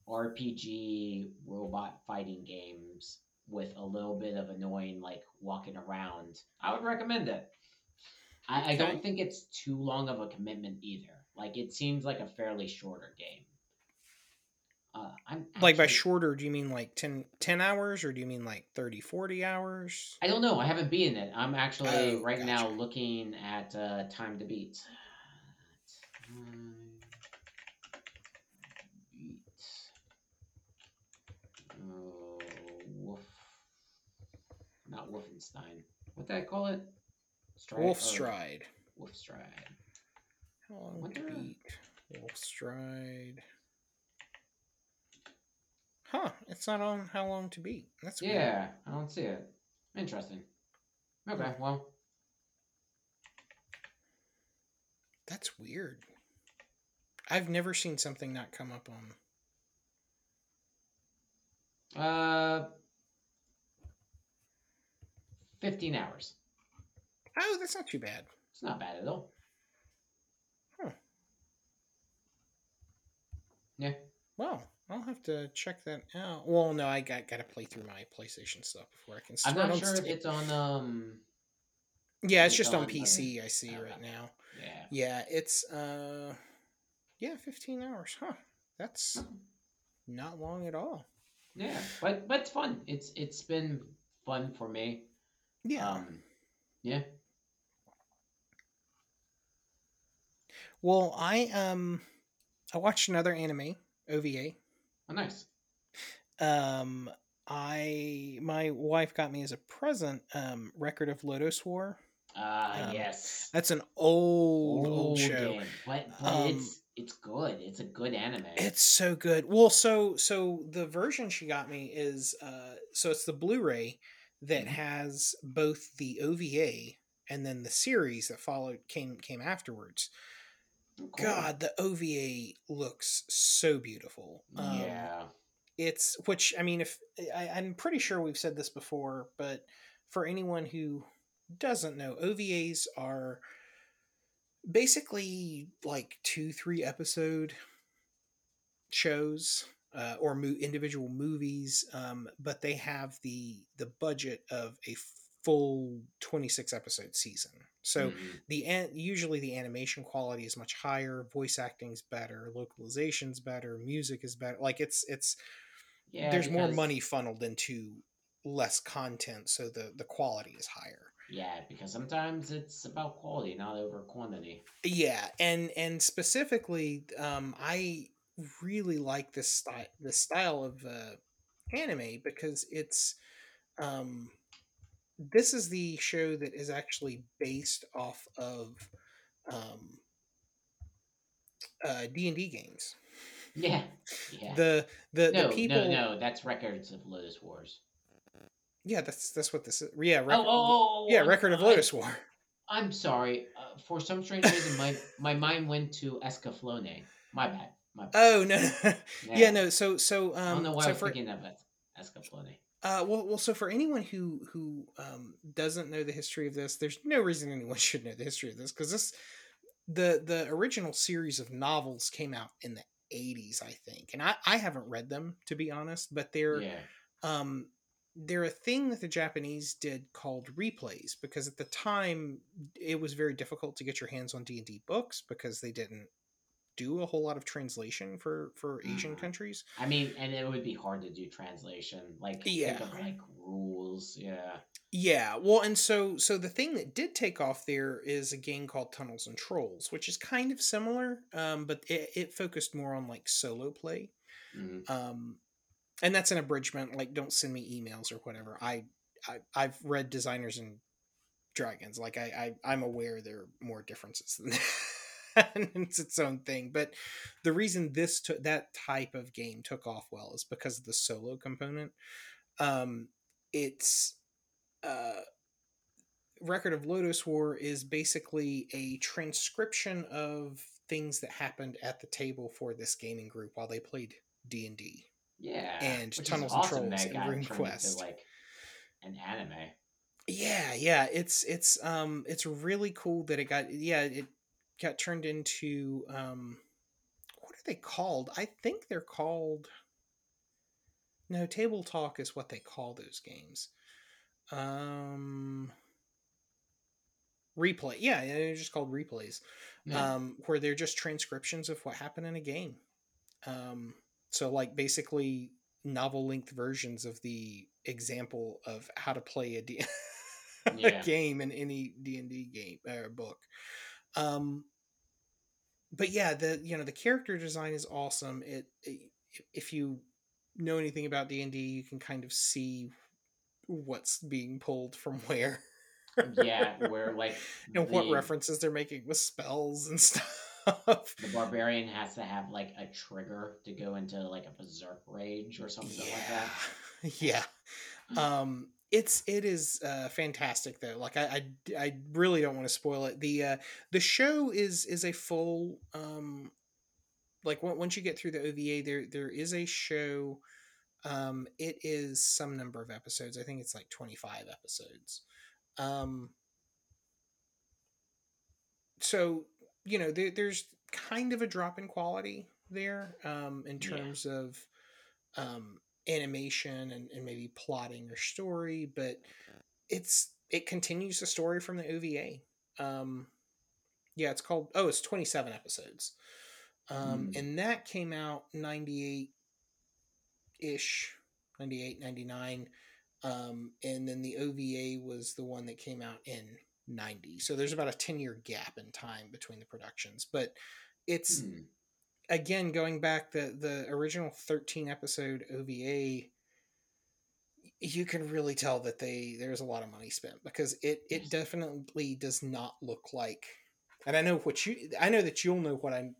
RPG robot fighting games with a little bit of annoying like walking around, I would recommend it. I, I don't think it's too long of a commitment either. Like it seems like a fairly shorter game. Uh, I'm Like by shorter, do you mean like 10, 10 hours or do you mean like 30, 40 hours? I don't know. I haven't beaten it. I'm actually Oh, right now looking at uh, time to beat. Time beat. Oh. Not Wolfenstein. What did I call it? Stride? Wolf or- Stride. Wolf Stride. How long to beat? Wolf Stride. Huh, it's not on How Long to Beat. That's weird. Yeah, I don't see it. Interesting. Okay, hmm. well. That's weird. I've never seen something not come up on. Uh, 15 hours. Oh, that's not too bad. It's not bad at all. Huh. Yeah. Wow. I'll have to check that out. Well, no, I got got to play through my PlayStation stuff before I can I'm not sure if it's on. Um. Yeah, it's It's just on on-. PC. I see right now. Yeah. Yeah, it's uh, yeah, fifteen hours. Huh? That's Oh. not long at all. Yeah, but but it's fun. It's it's been fun for me. Yeah. Um. Yeah. well, I um, I watched another anime OVA. Oh, nice. Um, I my wife got me as a present um, Record of Lodoss War. Ah, Um, yes. That's an old old, show. game, but but Um, it's it's good. It's a good anime. It's so good. Well, so so the version she got me is uh so it's the Blu-ray that Mhm. has both the OVA and then the series that followed came came afterwards. Cool. God, the OVA looks so beautiful. Um, yeah. it's which I mean, if I, I'm pretty sure we've said this before, but for anyone who doesn't know, OVAs are basically like two, three episode shows uh, or mo- individual movies, um, but they have the the budget of a full 26 episode season. So Mhm. the an- usually the animation quality is much higher, voice acting's better, localization's better, music is better. Like it's it's yeah, there's more money funneled into less content, so the the quality is higher. Yeah, because sometimes it's about quality, not over quantity. Yeah, and and specifically, um, I really like this style this style of uh, anime because it's um, this is the show that is actually based off of um, uh, D and D games. Yeah. Yeah. The the no, the people. no, no. That's records of Lodoss Wars. Yeah, that's that's what this is. Yeah, Oh, record, oh, oh, oh, yeah, I'm- record of I- Lodoss War. I'm sorry. Uh, for some strange reason, my my mind went to Escaflowne. My bad. My bad. Oh no, no. yeah. no. So so um, I don't know why so I was for thinking of Es- Escaflowne. Uh, well, well, so for anyone who who um, doesn't know the history of this, there's no reason anyone should know the history of this because this the the original series of novels came out in the 80s, I think, and I I haven't read them to be honest, but they're Yeah. um they're a thing that the Japanese did called replays because at the time it was very difficult to get your hands on D and D books because they didn't do a whole lot of translation for for Asian Mhm. countries. I mean, and it would be hard to do translation. Like, Yeah. think of like rules. Yeah. Yeah, well, and so so the thing that did take off there is a game called Tunnels and Trolls, which is kind of similar, um, but it, it focused more on like solo play, Mhm. um, and that's an abridgment. Like, don't send me emails or whatever. I, I I've read Designers and Dragons. Like, I, I I'm aware there are more differences than that. And it's its own thing. But the reason this took that type of game took off well is because of the solo component. Um, it's uh, record of Lodoss War is basically a transcription of things that happened at the table for this gaming group while they played D and D. Yeah. And Tunnels and Trolls and turned into, like an anime. Yeah, yeah, it's it's um it's really cool that it got yeah it got turned into um what are they called? I think they're called no table talk is what they call those games. Um replay yeah they're just called replays Yeah. um, where they're just transcriptions of what happened in a game. Um, so, like, basically novel length versions of the example of how to play a, D- a Yeah. game in any D and D game or book. Um, but yeah, the you know the character design is awesome. It, it if you know anything about D and D, you can kind of see what's being pulled from where. yeah, where like and what references they're making with spells and stuff. the barbarian has to have like a trigger to go into like a berserk rage or something like that. yeah. Um it's it is uh fantastic though. Like I I, I really don't want to spoil it. The uh the show is is a full um like once you get through the OVA there there is a show um it is some number of episodes. I think it's like 25 episodes. Um so you know there, there's kind of a drop in quality there um, in Yeah. terms of um, animation and, and maybe plotting or story, but it's it continues the story from the OVA. Um, yeah, it's called oh, it's twenty seven episodes, um, Mm. and that came out ninety eight ish, 98, 99. Um, and then the OVA was the one that came out in 90. So there's about a 10 year gap in time between the productions. But it's, Hmm. Again, going back, the, the original 13 episode OVA, you can really tell that they there's a lot of money spent because it it definitely does not look like and I know what you I know that you'll know what I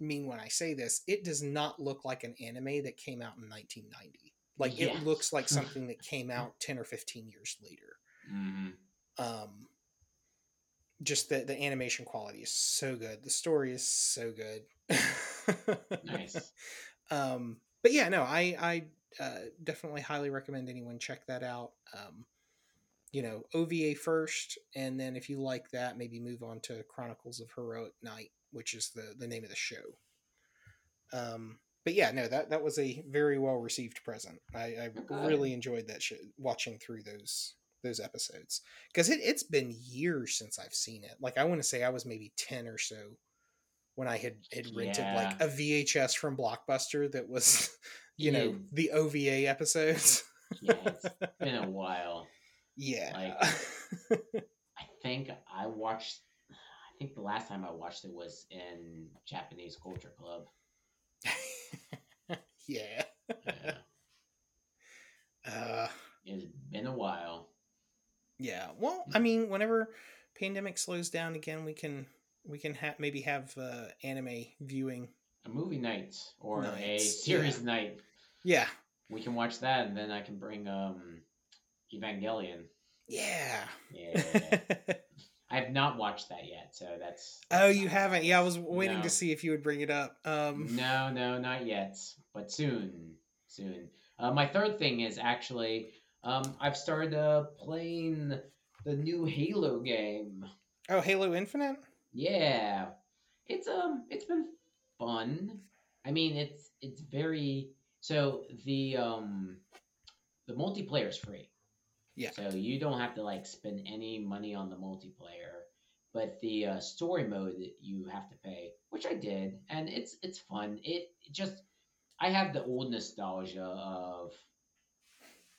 mean when I say this. It does not look like an anime that came out in 1990. Like it looks like something that came out 10 or 15 years later. Mhm. Um just the the animation quality is so good. The story is so good. Nice. um but yeah, no, I I uh, definitely highly recommend anyone check that out. Um you know, OVA first, and then if you like that, maybe move on to Chronicles of Heroic Knight, which is the the name of the show. Um, but yeah, no, that that was a very well received present. I, I really enjoyed that show, watching through those those episodes because it it's been years since I've seen it. Like I want to say I was maybe ten or so when I had had rented like a VHS from Blockbuster that was, you know, the OVA episodes. Yeah, it's been a while. yeah. I think I watched. I think the last time I watched it was in Japanese Culture Club. yeah. Yeah, Uh, it's been a while. yeah. Well, I mean, whenever pandemic slows down again, we can we can ha- maybe have uh, anime viewing. A movie night or a Nights, series yeah. night. Yeah. We can watch that, and then I can bring um, Evangelion. Yeah. Yeah, I have not watched that yet, so that's. oh, you haven't? Yeah, I was waiting No. to see if you would bring it up. Um, No, no, not yet, but soon, soon. Uh, my third thing is actually, um, I've started uh, playing the new Halo game. oh, Halo Infinite. Yeah, it's um, it's been fun. I mean, it's it's very so the um, the multiplayer is free. Yeah. So you don't have to like spend any money on the multiplayer, but the uh, story mode that you have to pay, which I did, and it's it's fun. It, it just I have the old nostalgia of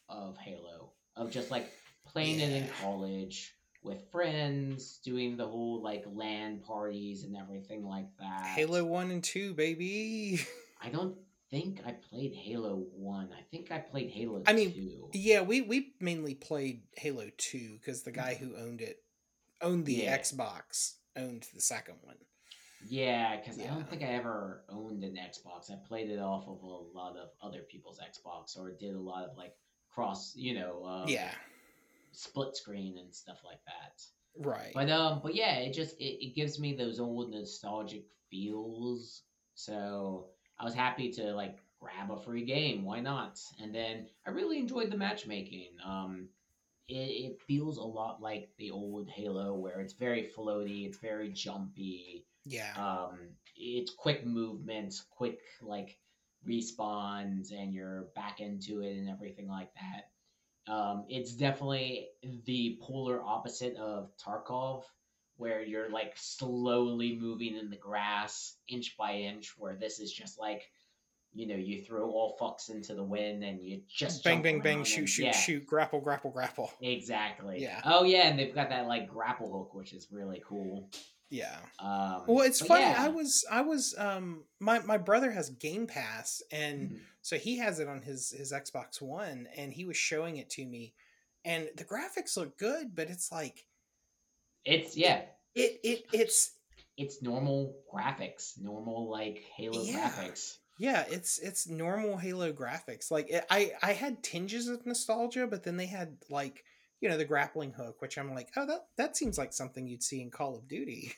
of Halo, of just like playing it in college with friends, doing the whole like LAN parties and everything like that. Halo One and Two, baby. I don't think I played Halo One. I think I played Halo I mean, yeah, we we mainly played Halo Two because the guy who owned it owned the Yeah. Xbox, owned the second one. Yeah, because I don't think I ever owned an Xbox. I played it off of a lot of other people's Xbox or did a lot of like cross, you know, um, yeah, split screen and stuff like that. right. But um, but yeah, it just it, it gives me those old nostalgic feels. So I was happy to like grab a free game. Why not? And then I really enjoyed the matchmaking. Um, it, it feels a lot like the old Halo, where it's very floaty, it's very jumpy. yeah, Um, it's quick movements, quick like respawns, and you're back into it and everything like that. Um, it's definitely the polar opposite of Tarkov, where you're like slowly moving in the grass inch by inch, where this is just like, you know, you throw all fucks into the wind and you just bang, bang, bang, shoot, and- shoot, yeah, shoot, grapple, grapple, grapple. Exactly. Yeah. Oh yeah, and they've got that like grapple hook, which is really cool. Yeah. Um, Well, it's funny. yeah. I was, I was, um, my my brother has Game Pass, and Mhm. So he has it on his his Xbox One, and he was showing it to me, and the graphics look good, but it's like It's yeah, it it it's it's normal graphics, normal like Halo Yeah. graphics. yeah, it's it's normal Halo graphics. Like it, I I had tinges of nostalgia, but then they had like you know the grappling hook, which I'm like, oh that that seems like something you'd see in Call of Duty.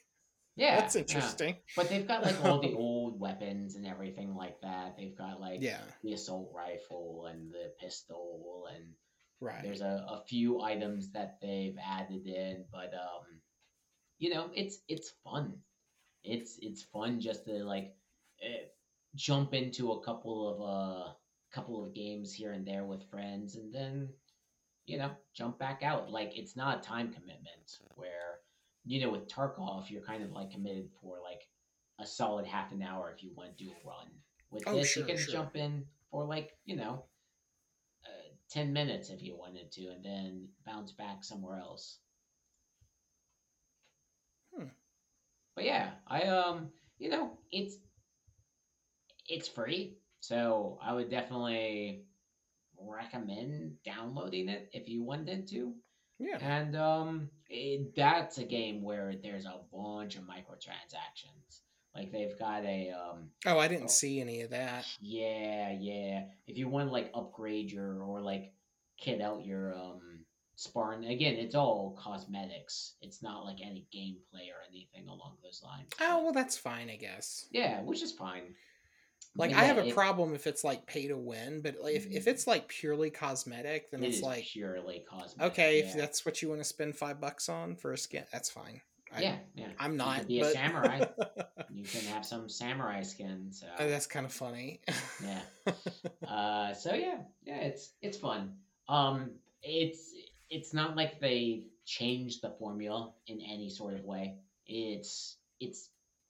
Yeah, That's yeah. interesting. But they've got like all the old weapons and everything like that. They've got like Yeah, the assault rifle and the pistol, and right. there's a, a few items that they've added in. But um, you know, it's it's fun. It's it's fun just to like. Eh, jump into a couple of uh couple of games here and there with friends and then you know jump back out like it's not a time commitment where you know with tarkov you're kind of like committed for like a solid half an hour if you want to do a run with Oh, this sure, you can sure. jump in for like you know uh, 10 minutes if you wanted to and then bounce back somewhere else Hmm. but yeah i um you know it's it's free so i would definitely recommend downloading it if you wanted to Yeah. and um it, that's a game where there's a bunch of microtransactions like they've got a um Oh, I didn't Oh. see any of that. yeah, yeah. If you want to like upgrade your or like kit out your um Spartan, again, it's all cosmetics. It's not like any gameplay or anything along those lines. Oh, well, that's fine, I guess. yeah, which is fine. Like, But I have a it- problem if it's like pay to win, but like, if, if it's like purely cosmetic, then It it's like, purely cosmetic. okay, if that's what you want to spend five bucks on for a skin, that's fine. I, yeah, yeah. I'm You not. could be but... a samurai. you can have some samurai skin. So Oh, that's kind of funny. yeah. uh, so yeah, yeah, it's it's fun. Um, it's it's not like they changed the formula in any sort of way. It's it's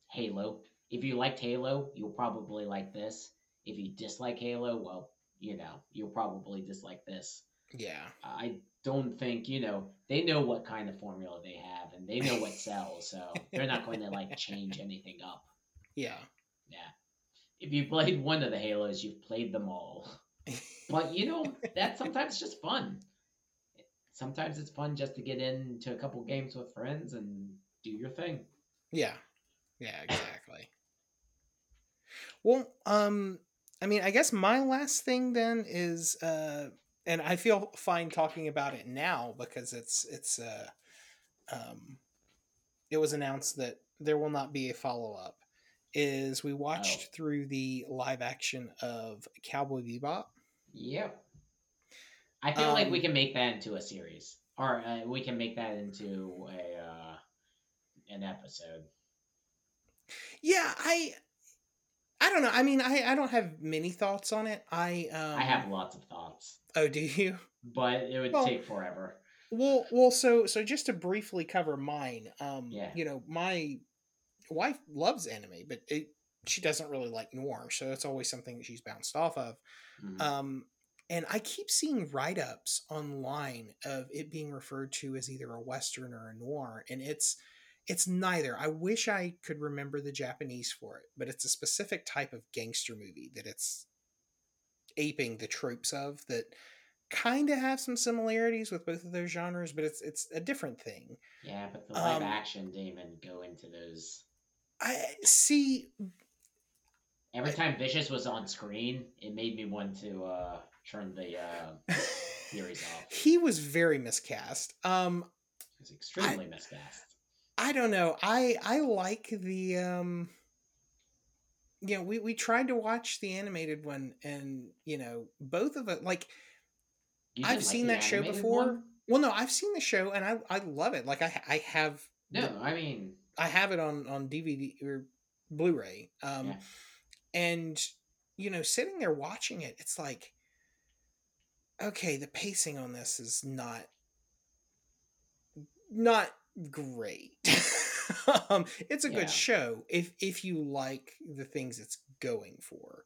Halo. If you liked Halo, you'll probably like this. If you dislike Halo, well, you know, you'll probably dislike this. yeah. I don't think you know they know what kind of formula they have and they know what sells, so they're not going to like change anything up. Yeah. Yeah. If you played one of the Halos, you've played them all. But you know, that's sometimes just fun. Sometimes it's fun just to get into a couple games with friends and do your thing. Yeah. Yeah, exactly. well, um I mean, I guess my last thing then is uh and I feel fine talking about it now because it's it's uh um it was announced that there will not be a follow-up is we watched Oh. through the live action of Cowboy Bebop. Yep. I feel like we Um, can make that into a series, or uh, we can make that into a uh, an episode. Yeah, I don't know. I mean, I I don't have many thoughts on it. I um I have lots of thoughts, Oh, do you? but it would Well- take forever. Well, well, so so just to briefly cover mine, um, Yeah. you know, my wife loves anime, but it she doesn't really like noir, so it's always something that she's bounced off of. Mhm. Um, and I keep seeing write ups online of it being referred to as either a western or a noir, and it's it's neither. I wish I could remember the Japanese for it, but it's a specific type of gangster movie that it's aping the tropes of that kind of have some similarities with both of those genres, but it's it's a different thing. yeah, but the live um, action didn't go into those. I see. Every time Vicious was on screen, it made me want to uh, turn the uh, series off. he was very miscast. Um, It was extremely miscast. I don't know. I I like the um you know, we we tried to watch the animated one and, you know, both of it like I've like seen that show before. one? Well, no, I've seen the show and I I love it. Like I I have No, the- I mean, I have it on on DVD or Blu-ray. Um Yeah. and you know, sitting there watching it, it's like okay, the pacing on this is not not great. um it's a Yeah. good show if if you like the things it's going for.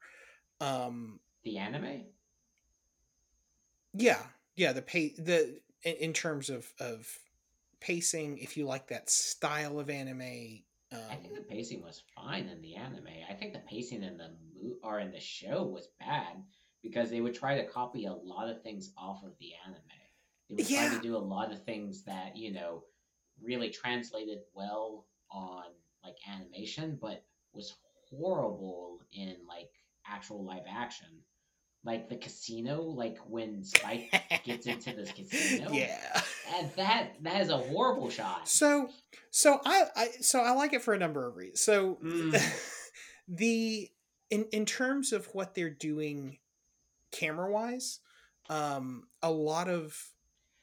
Um the anime. yeah, yeah, the pay the in, in terms of of pacing if you like that style of anime um I think the pacing was fine in the anime. I think the pacing in the mo- or in the show was bad because they would try to copy a lot of things off of the anime. They would try to do a lot of things that you know really translated well on like animation, but was horrible in like actual live action. Like the casino, like when Spike gets into this casino. yeah. and that that is a horrible shot. So so I, I so I like it for a number of reasons. So Mm. the in in terms of what they're doing camera wise, um a lot of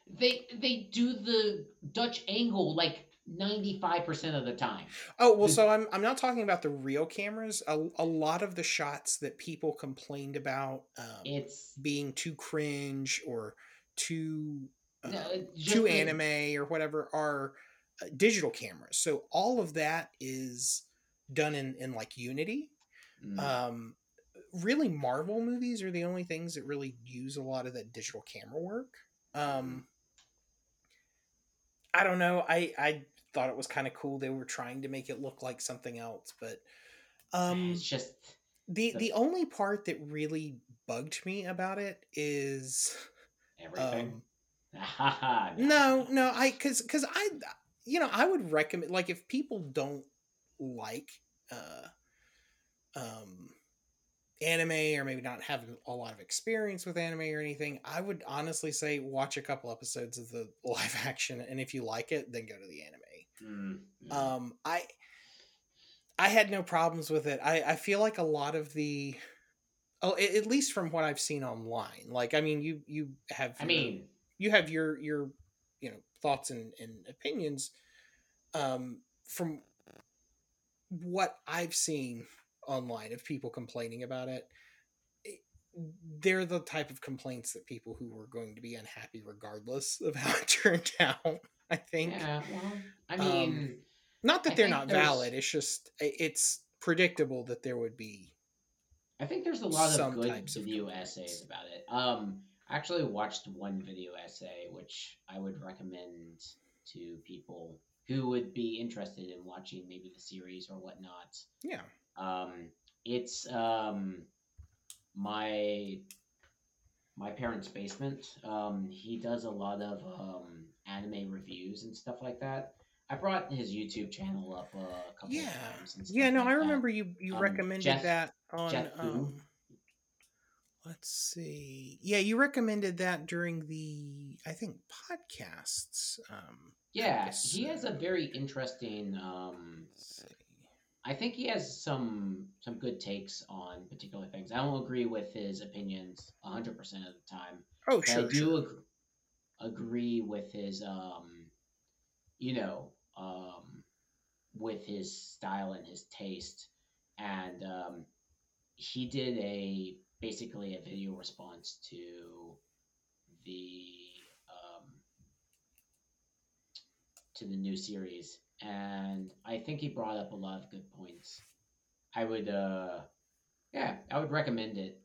They they do the Dutch angle like 95% of the time. Oh well, so I'm I'm not talking about the real cameras. A, a lot of the shots that people complained about um, It's being too cringe or too uh, no, too anime or whatever are uh, digital cameras. So all of that is done in in like Unity. Mm, Um, really, Marvel movies are the only things that really use a lot of that digital camera work. Um, I don't know. I I thought it was kind of cool. They were trying to make it look like something else, but um, it's just the the- only part that really bugged me about it is everything. um, no, no, I because because I you know I would recommend like if people don't like uh um anime or maybe not have a lot of experience with anime or anything, I would honestly say watch a couple episodes of the live action and if you like it, then go to the anime. Mm, mm. Um I I had no problems with it. I I feel like a lot of the Oh, at least from what I've seen online. Like, I mean, you you have. I your- mean, you have your your you know thoughts and, and opinions um from what i've seen online of people complaining about it it- they're the type of complaints that people who are going to be unhappy regardless of how it turned out i think yeah, well, I Um, mean, not that I they're not there's- valid it's just it's predictable that there would be I think there's a lot of good types of video essays about it. Um, I actually watched one video essay, which I would recommend to people who would be interested in watching maybe the series or whatnot. yeah Um, it's um, my my parents' basement. Um, he does a lot of um, anime reviews and stuff like that. I brought his YouTube channel up uh, a couple yeah of times. And stuff yeah no like i that. remember you you Um, recommended Jeff- that on um let's see yeah you recommended that during the i think podcasts um Yeah, he has a very interesting. Um. I think he has some some good takes on particular things. I don't agree with his opinions hundred percent of the time, oh sure, I do sure. ag- agree with his um, you know, um, with his style and his taste, and um, he did a basically a video response to the um, to the new series, and I think he brought up a lot of good points. I would, uh, yeah, I would recommend it.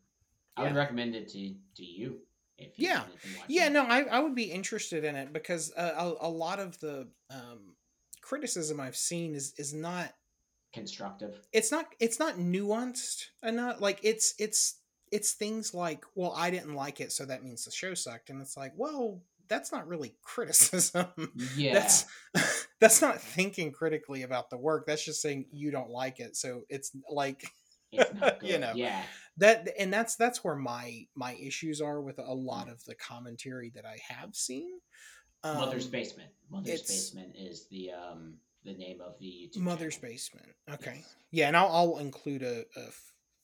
I would recommend it to to you if you Yeah. wanted to watch yeah it. no I, I would be interested in it because uh, a, a lot of the um criticism i've seen is is not constructive. it's not it's not nuanced enough like it's it's it's things like well i didn't like it so that means the show sucked and it's like well that's not really criticism Yeah, that's that's not thinking critically about the work that's just saying you don't like it so it's like it's you know. yeah, that and that's that's where my my issues are with a lot of the commentary that i have seen um, Mother's Basement. Mother's Basement is the um the name of the YouTube. mother's channel. basement okay Yes. yeah and i'll, I'll include a, a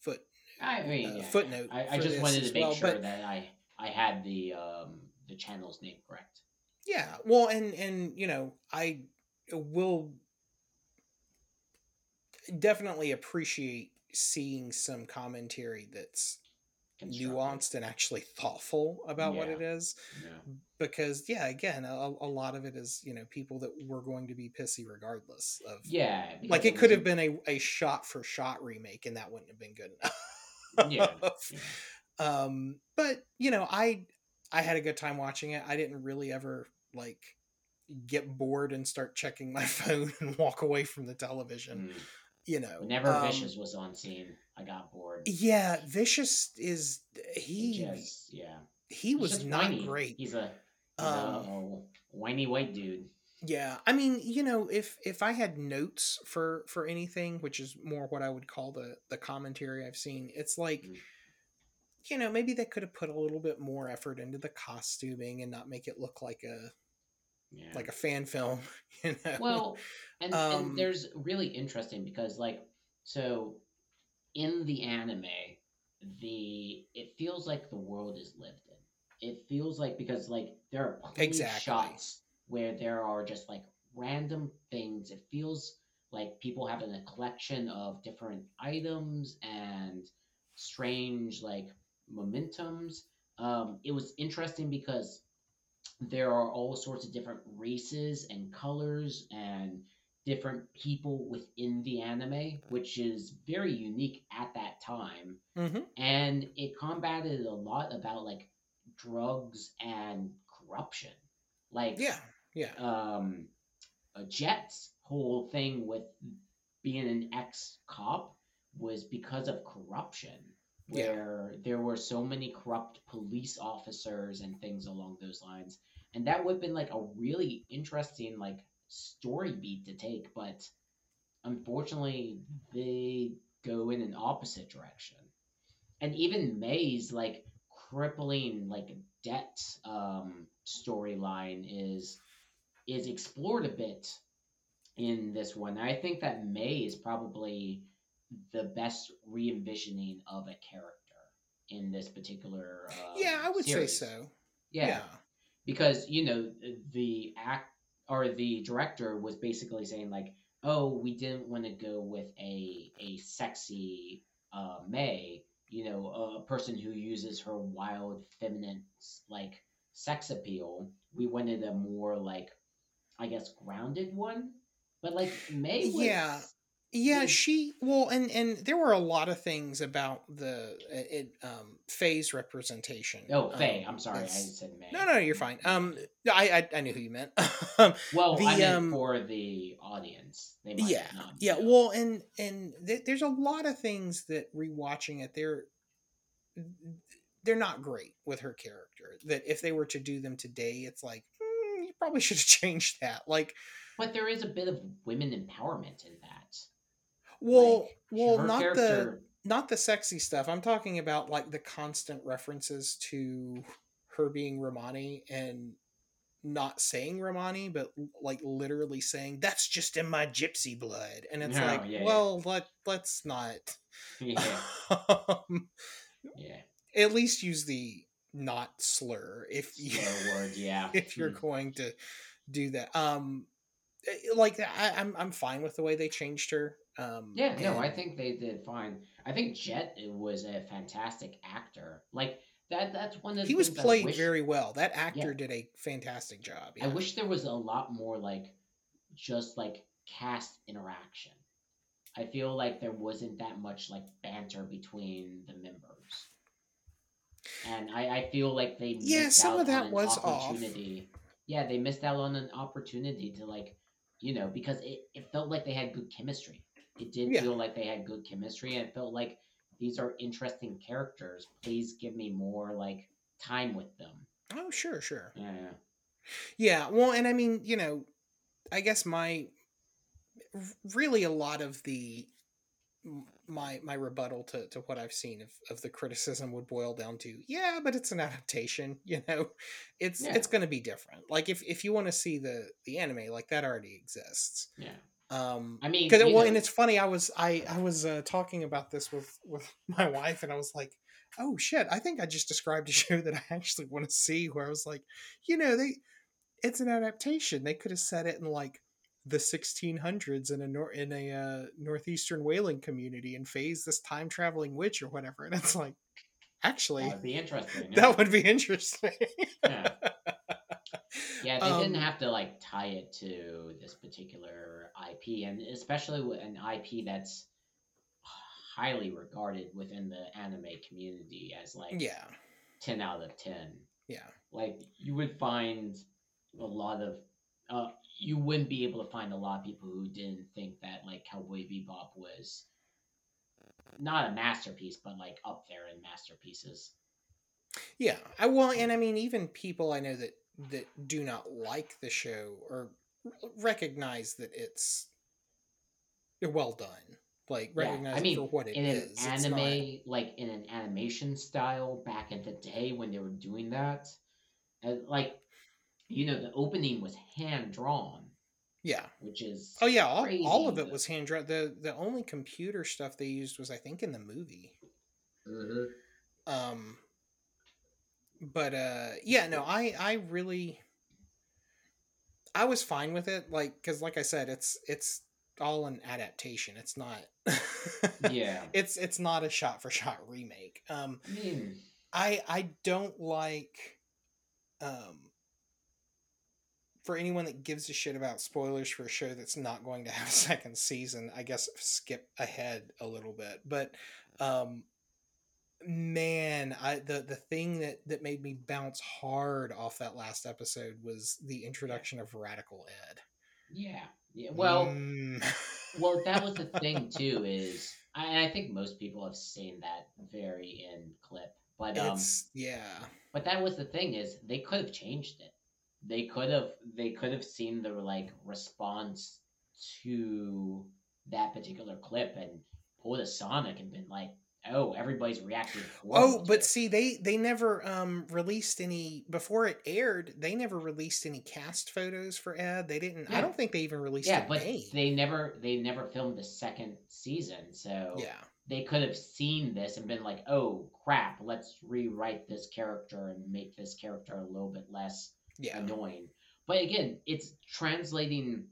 foot I mean, uh, yeah, footnote I, I just wanted to make well, sure but- that I I had the um the channel's name correct. Yeah, well, and and you know, I will definitely appreciate seeing some commentary that's nuanced and actually thoughtful about what it is. Yeah. because yeah again a, a lot of it is you know people that were going to be pissy regardless of Yeah, like it could have been a, a shot for shot remake and that wouldn't have been good enough Yeah, yeah. um but you know i i had a good time watching it. I didn't really ever like get bored and start checking my phone and walk away from the television Mm. you know Whenever um, Vicious was on scene, I got bored. yeah vicious is he Just yeah, he He's was not whiny. great He's a, he's Um, a, a whiny white dude. yeah i mean you know if if i had notes for for anything which is more what i would call the the commentary i've seen it's like Mm. you know maybe they could have put a little bit more effort into the costuming and not make it look like a Yeah. like a fan film you know Well, and, Um, and there's really interesting because like so in the anime, the it feels like the world is lived in. It feels like because like there are plenty Exactly. shots where there are just like random things. It feels like people having a collection of different items and strange like momentums. Um, it was interesting because there are all sorts of different races and colors and different people within the anime, which is very unique at that time. Mm-hmm. And it combated a lot about like drugs and corruption. Like Yeah, yeah, um, uh, Jet's whole thing with being an ex cop was because of corruption, Yeah. where there were so many corrupt police officers and things along those lines. And that would have been like a really interesting like story beat to take, but unfortunately they go in an opposite direction. And even May's like crippling like debt um, storyline is is explored a bit in this one. I think that May is probably the best re-envisioning of a character in this particular. Um, yeah. I would series. say so. Yeah. yeah. because you know the act or the director was basically saying like, "Oh, we didn't want to go with a a sexy uh, May, you know, a person who uses her wild feminine like sex appeal. We wanted a more like, I guess, grounded one." But like May, was, Yeah. Yeah, she well, and and there were a lot of things about the it um Faye's representation. Oh, Faye. Um, I'm sorry, I said May. No, no, you're fine. Um, I I, I knew who you meant. um, Well, the, I meant um, for the audience. They might yeah, not yeah. know. Well, and and th- there's a lot of things that rewatching it, they're they're not great with her character. That if they were to do them today, it's like hmm, you probably should have changed that. Like, but there is a bit of women empowerment in that. Well, Like, well, not the not the sexy stuff. I'm talking about like the constant references to her being Romani and not saying Romani, but like literally saying that's just in my gypsy blood, and it's No, like, yeah, yeah. well, let let's not. Yeah, um, yeah. at least use the not slur if you Slur word, yeah. if you're Mm. going to do that. Um, eh, like I, I'm I'm fine with the way they changed her. Um, Yeah, no, I think they did fine. I think Jet was a fantastic actor. Like that. That's one of the he was played wish- very well. That actor Yeah. did a fantastic job. I wish there was a lot more like just like cast interaction. I feel like there wasn't that much like banter between the members. And I, I feel like they Yeah, missed some out of that on an was off. opportunity. Yeah, they missed out on an opportunity to like, you know, because it, it felt like they had good chemistry. It did Yeah. feel like they had good chemistry and it felt like these are interesting characters. Please give me more like time with them. Oh, sure, sure. Yeah. Yeah, well, and I mean, you know, I guess my really a lot of the my my rebuttal to, to what I've seen of, of the criticism would boil down to yeah, but it's an adaptation, you know. It's Yeah. it's going to be different. Like if if you want to see the the anime, like that already exists. Yeah. Um I mean, because well, know- and it's funny. I was I I was uh, talking about this with with my wife, and I was like, "Oh shit! I think I just described a show that I actually want to see." Where I was like, you know, they it's an adaptation. They could have set it in like the 1600s in a nor- in a uh, northeastern whaling community and Faye's this time traveling witch or whatever. And it's like, actually, That would be interesting. yeah. that would be interesting. Yeah. Yeah, they didn't Um, have to like tie it to this particular IP, and especially with an IP that's highly regarded within the anime community as like yeah, ten out of ten. yeah. Like you would find a lot of, uh, you wouldn't be able to find a lot of people who didn't think that like Cowboy Bebop was not a masterpiece, but like up there in masterpieces. Yeah, I well, and I mean, even people I know that that do not like the show or recognize that it's well done. Like Yeah, recognize I mean, it for what it in is. an It's anime, not- like in an animation style back in the day when they were doing that, uh, like you know, the opening was hand drawn, yeah. which is Oh yeah, all, all of it was hand drawn. The the only computer stuff they used was I think in the movie. Um but uh yeah, no, I I really I was fine with it, like because like I said, it's it's all an adaptation. It's not. Yeah. It's it's not a shot for shot remake. Um, I I I don't like um for anyone that gives a shit about spoilers for a show that's not going to have a second season, I guess skip ahead a little bit. But um man, I the the thing that that made me bounce hard off that last episode was the introduction of Radical Ed. yeah, yeah. Well, Mm. well, that was the thing too. Is I, I think most people have seen that very end clip, but um, it's yeah. but that was the thing is they could have changed it. They could have they could have seen the like response to that particular clip and pulled a Sonic and been like, oh, everybody's reacting. Oh, but it." see, they they never um released any before it aired. They never released any cast photos for Ed. They didn't. I don't think they even released. yeah, but they never they never filmed the second season, so yeah, they could have seen this and been like, "Oh crap, let's rewrite this character and make this character a little bit less yeah, annoying." But again, it's translating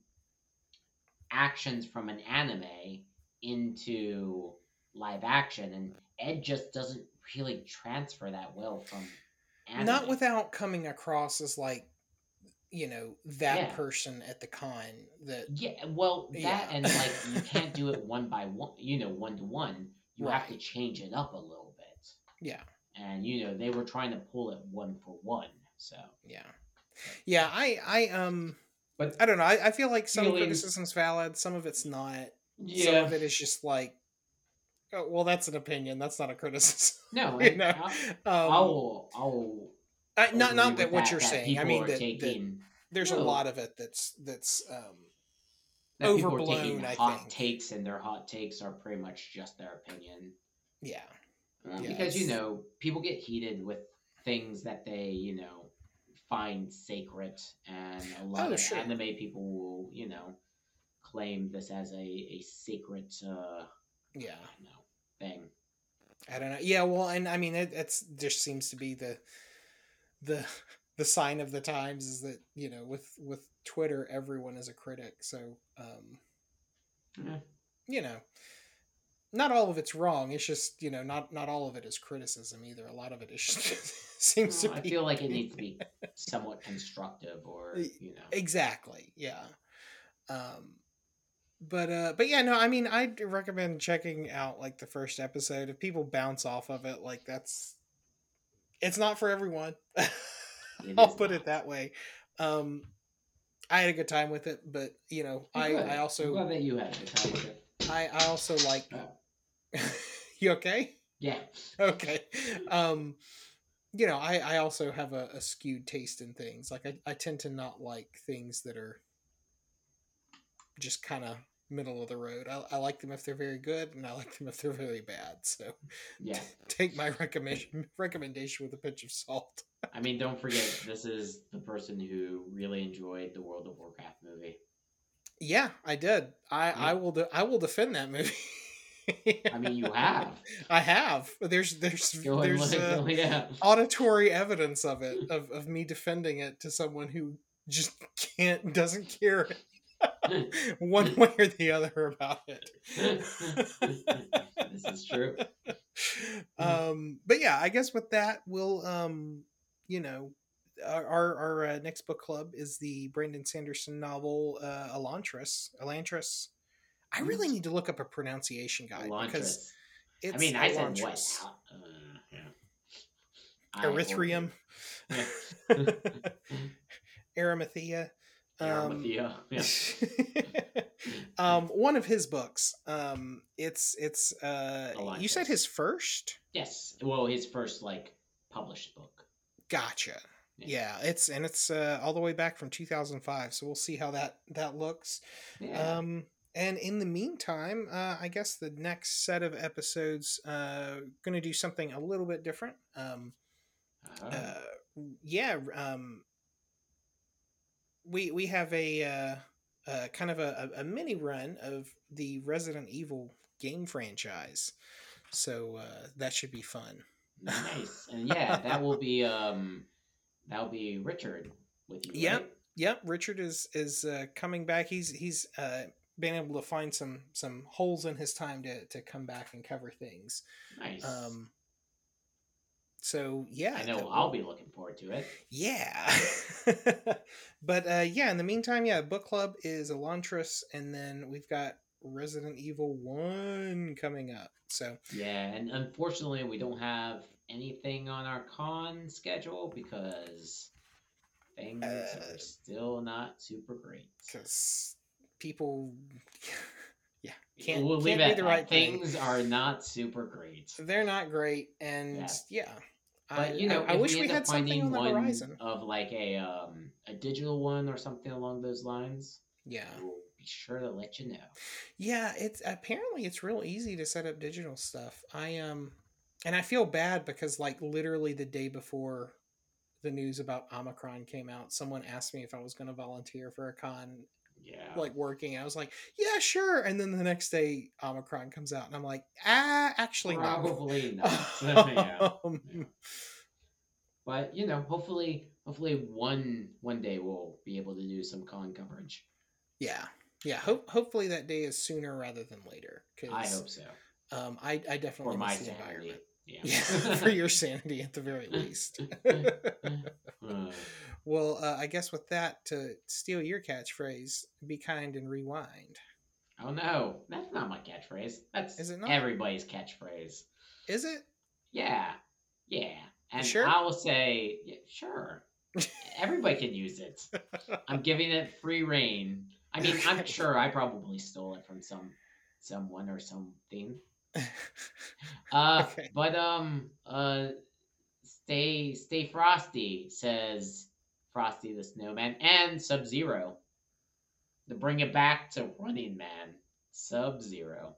actions from an anime into live action, and Ed just doesn't really transfer that well from anime. not without coming across as like, you know, that Yeah. person at the con that Yeah, well, that Yeah. and like you can't do it one by one, you know, one to one. You have to change it up a little bit. yeah, And you know, they were trying to pull it one for one. So, yeah, yeah. I I um but I don't know. I, I feel like some Feelings- criticism's valid, some of it's not. Some yeah, of it is just like, oh, well, that's an opinion. That's not a criticism. no, you know, I'll, um, I'll, I'll I, not not with that what you're saying. I mean that, that there's a lot of it that's that's um that people are taking overblown, I hot think. takes, and their hot takes are pretty much just their opinion. yeah Um, Yeah, because you know people get heated with things that they you know find sacred and a lot Oh, of sure. anime people will you know claim this as a, a sacred uh yeah thing I don't know. Yeah, well, and I mean it, it's just seems to be the the the sign of the times is that you know with with Twitter everyone is a critic. So um you know not all of it's wrong. It's just you know not not all of it is criticism either. A lot of it is just, seems Well, to i be. feel like it needs to be somewhat constructive or you know Exactly. Yeah. Um but uh but yeah, no, I mean I'd recommend checking out like the first episode. If people bounce off of it, like that's it's not for everyone. I'll put not. it that way. Um I had a good time with it, but you know, I. I also glad that you had a good time with it. I I also like Uh, You okay? yeah okay um you know i i also have a, a skewed taste in things like I, I tend to not like things that are just kind of middle of the road. I, I like them if they're very good and i like them if they're very bad so. Yeah. Take my recommendation recommendation with a pinch of salt. I mean don't forget this is the person who really enjoyed the world of warcraft movie. Yeah i did. I Yeah. i will de- i will defend that movie. I mean you have. I have. There's there's there's look, uh, yeah auditory evidence of it of, of me defending it to someone who just can't doesn't care one way or the other about it this is true um but yeah i guess with that we'll um you know our our, our uh, next book club is the brandon sanderson novel uh elantris elantris i really need to look up a pronunciation guide because Elantris. it's I mean, I said what? Elantris. Uh, yeah. I erythrium Yeah. Arimathea. Um, yeah. um, one of his books. Um, it's it's uh, you said his first. Yes. Well, his first like published book. Gotcha. Yeah. Yeah, it's and it's uh, all the way back from 2005. So we'll see how that that looks. Yeah. Um, and in the meantime, uh, I guess the next set of episodes uh, going to do something a little bit different. Um, Uh, uh, yeah, um, we we have a uh, uh, kind of a, a, mini run of the Resident Evil game franchise, so uh, that should be fun. nice. And yeah, that will be um, that'll be Richard with you. Yep. right? Yep, Richard is is uh, coming back. He's he's uh, been able to find some some holes in his time to to come back and cover things. Nice. Um, so yeah, I know that I'll be looking forward to it. Yeah, but uh, yeah. In the meantime, yeah, book club is Elantris, and then we've got Resident Evil One coming up. So Yeah, and unfortunately, we don't have anything on our con schedule because things Uh, are still not super great. because people, yeah, can't we'll can't leave do it at the right thing. Things are not super great. They're not great, and yeah. But you know, I, I if wish we, we had something on the one horizon. of like a um a digital one or something along those lines, Yeah, we'll be sure to let you know. yeah. It's apparently it's real easy to set up digital stuff. I um, and I feel bad because like literally the day before the news about Omicron came out, someone asked me if I was going to volunteer for a con, Yeah. like working. I was like, yeah, sure. And then the next day, Omicron comes out, and I'm like, ah, actually not. Probably not. yeah. Um, yeah. But you know, hopefully, hopefully one one day we'll be able to do some con coverage. yeah, yeah. Hope hopefully that day is sooner rather than later. Cause, I hope so. Um, I I definitely For my miss the sanity. environment. Yeah. Yeah, for your sanity at the very least. Uh, well, uh, I guess with that, to steal your catchphrase, be kind and rewind. oh no, that's not my catchphrase. That's Is it not? everybody's catchphrase. Is it? Yeah, yeah. And sure? I will say, yeah, sure. Everybody can use it. I'm giving it free reign. I mean, I'm sure I probably stole it from some someone or something. Uh, Okay. but um, uh, stay stay frosty says Frosty the Snowman and Sub Zero. To bring it back to Running Man, Sub Zero.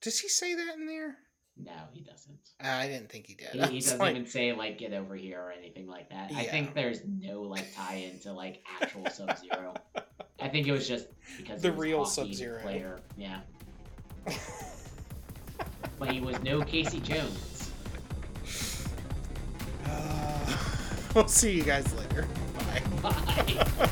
Does he say that in there? No, he doesn't. I didn't think he did. He, he doesn't like, even say like get over here or anything like that. I think there's no like tie into like actual Sub Zero. I think it was just because The he was a real hockey Sub-Zero. player. Yeah. but he was no Casey Jones. Uh, we'll see you guys later. Bye. Bye.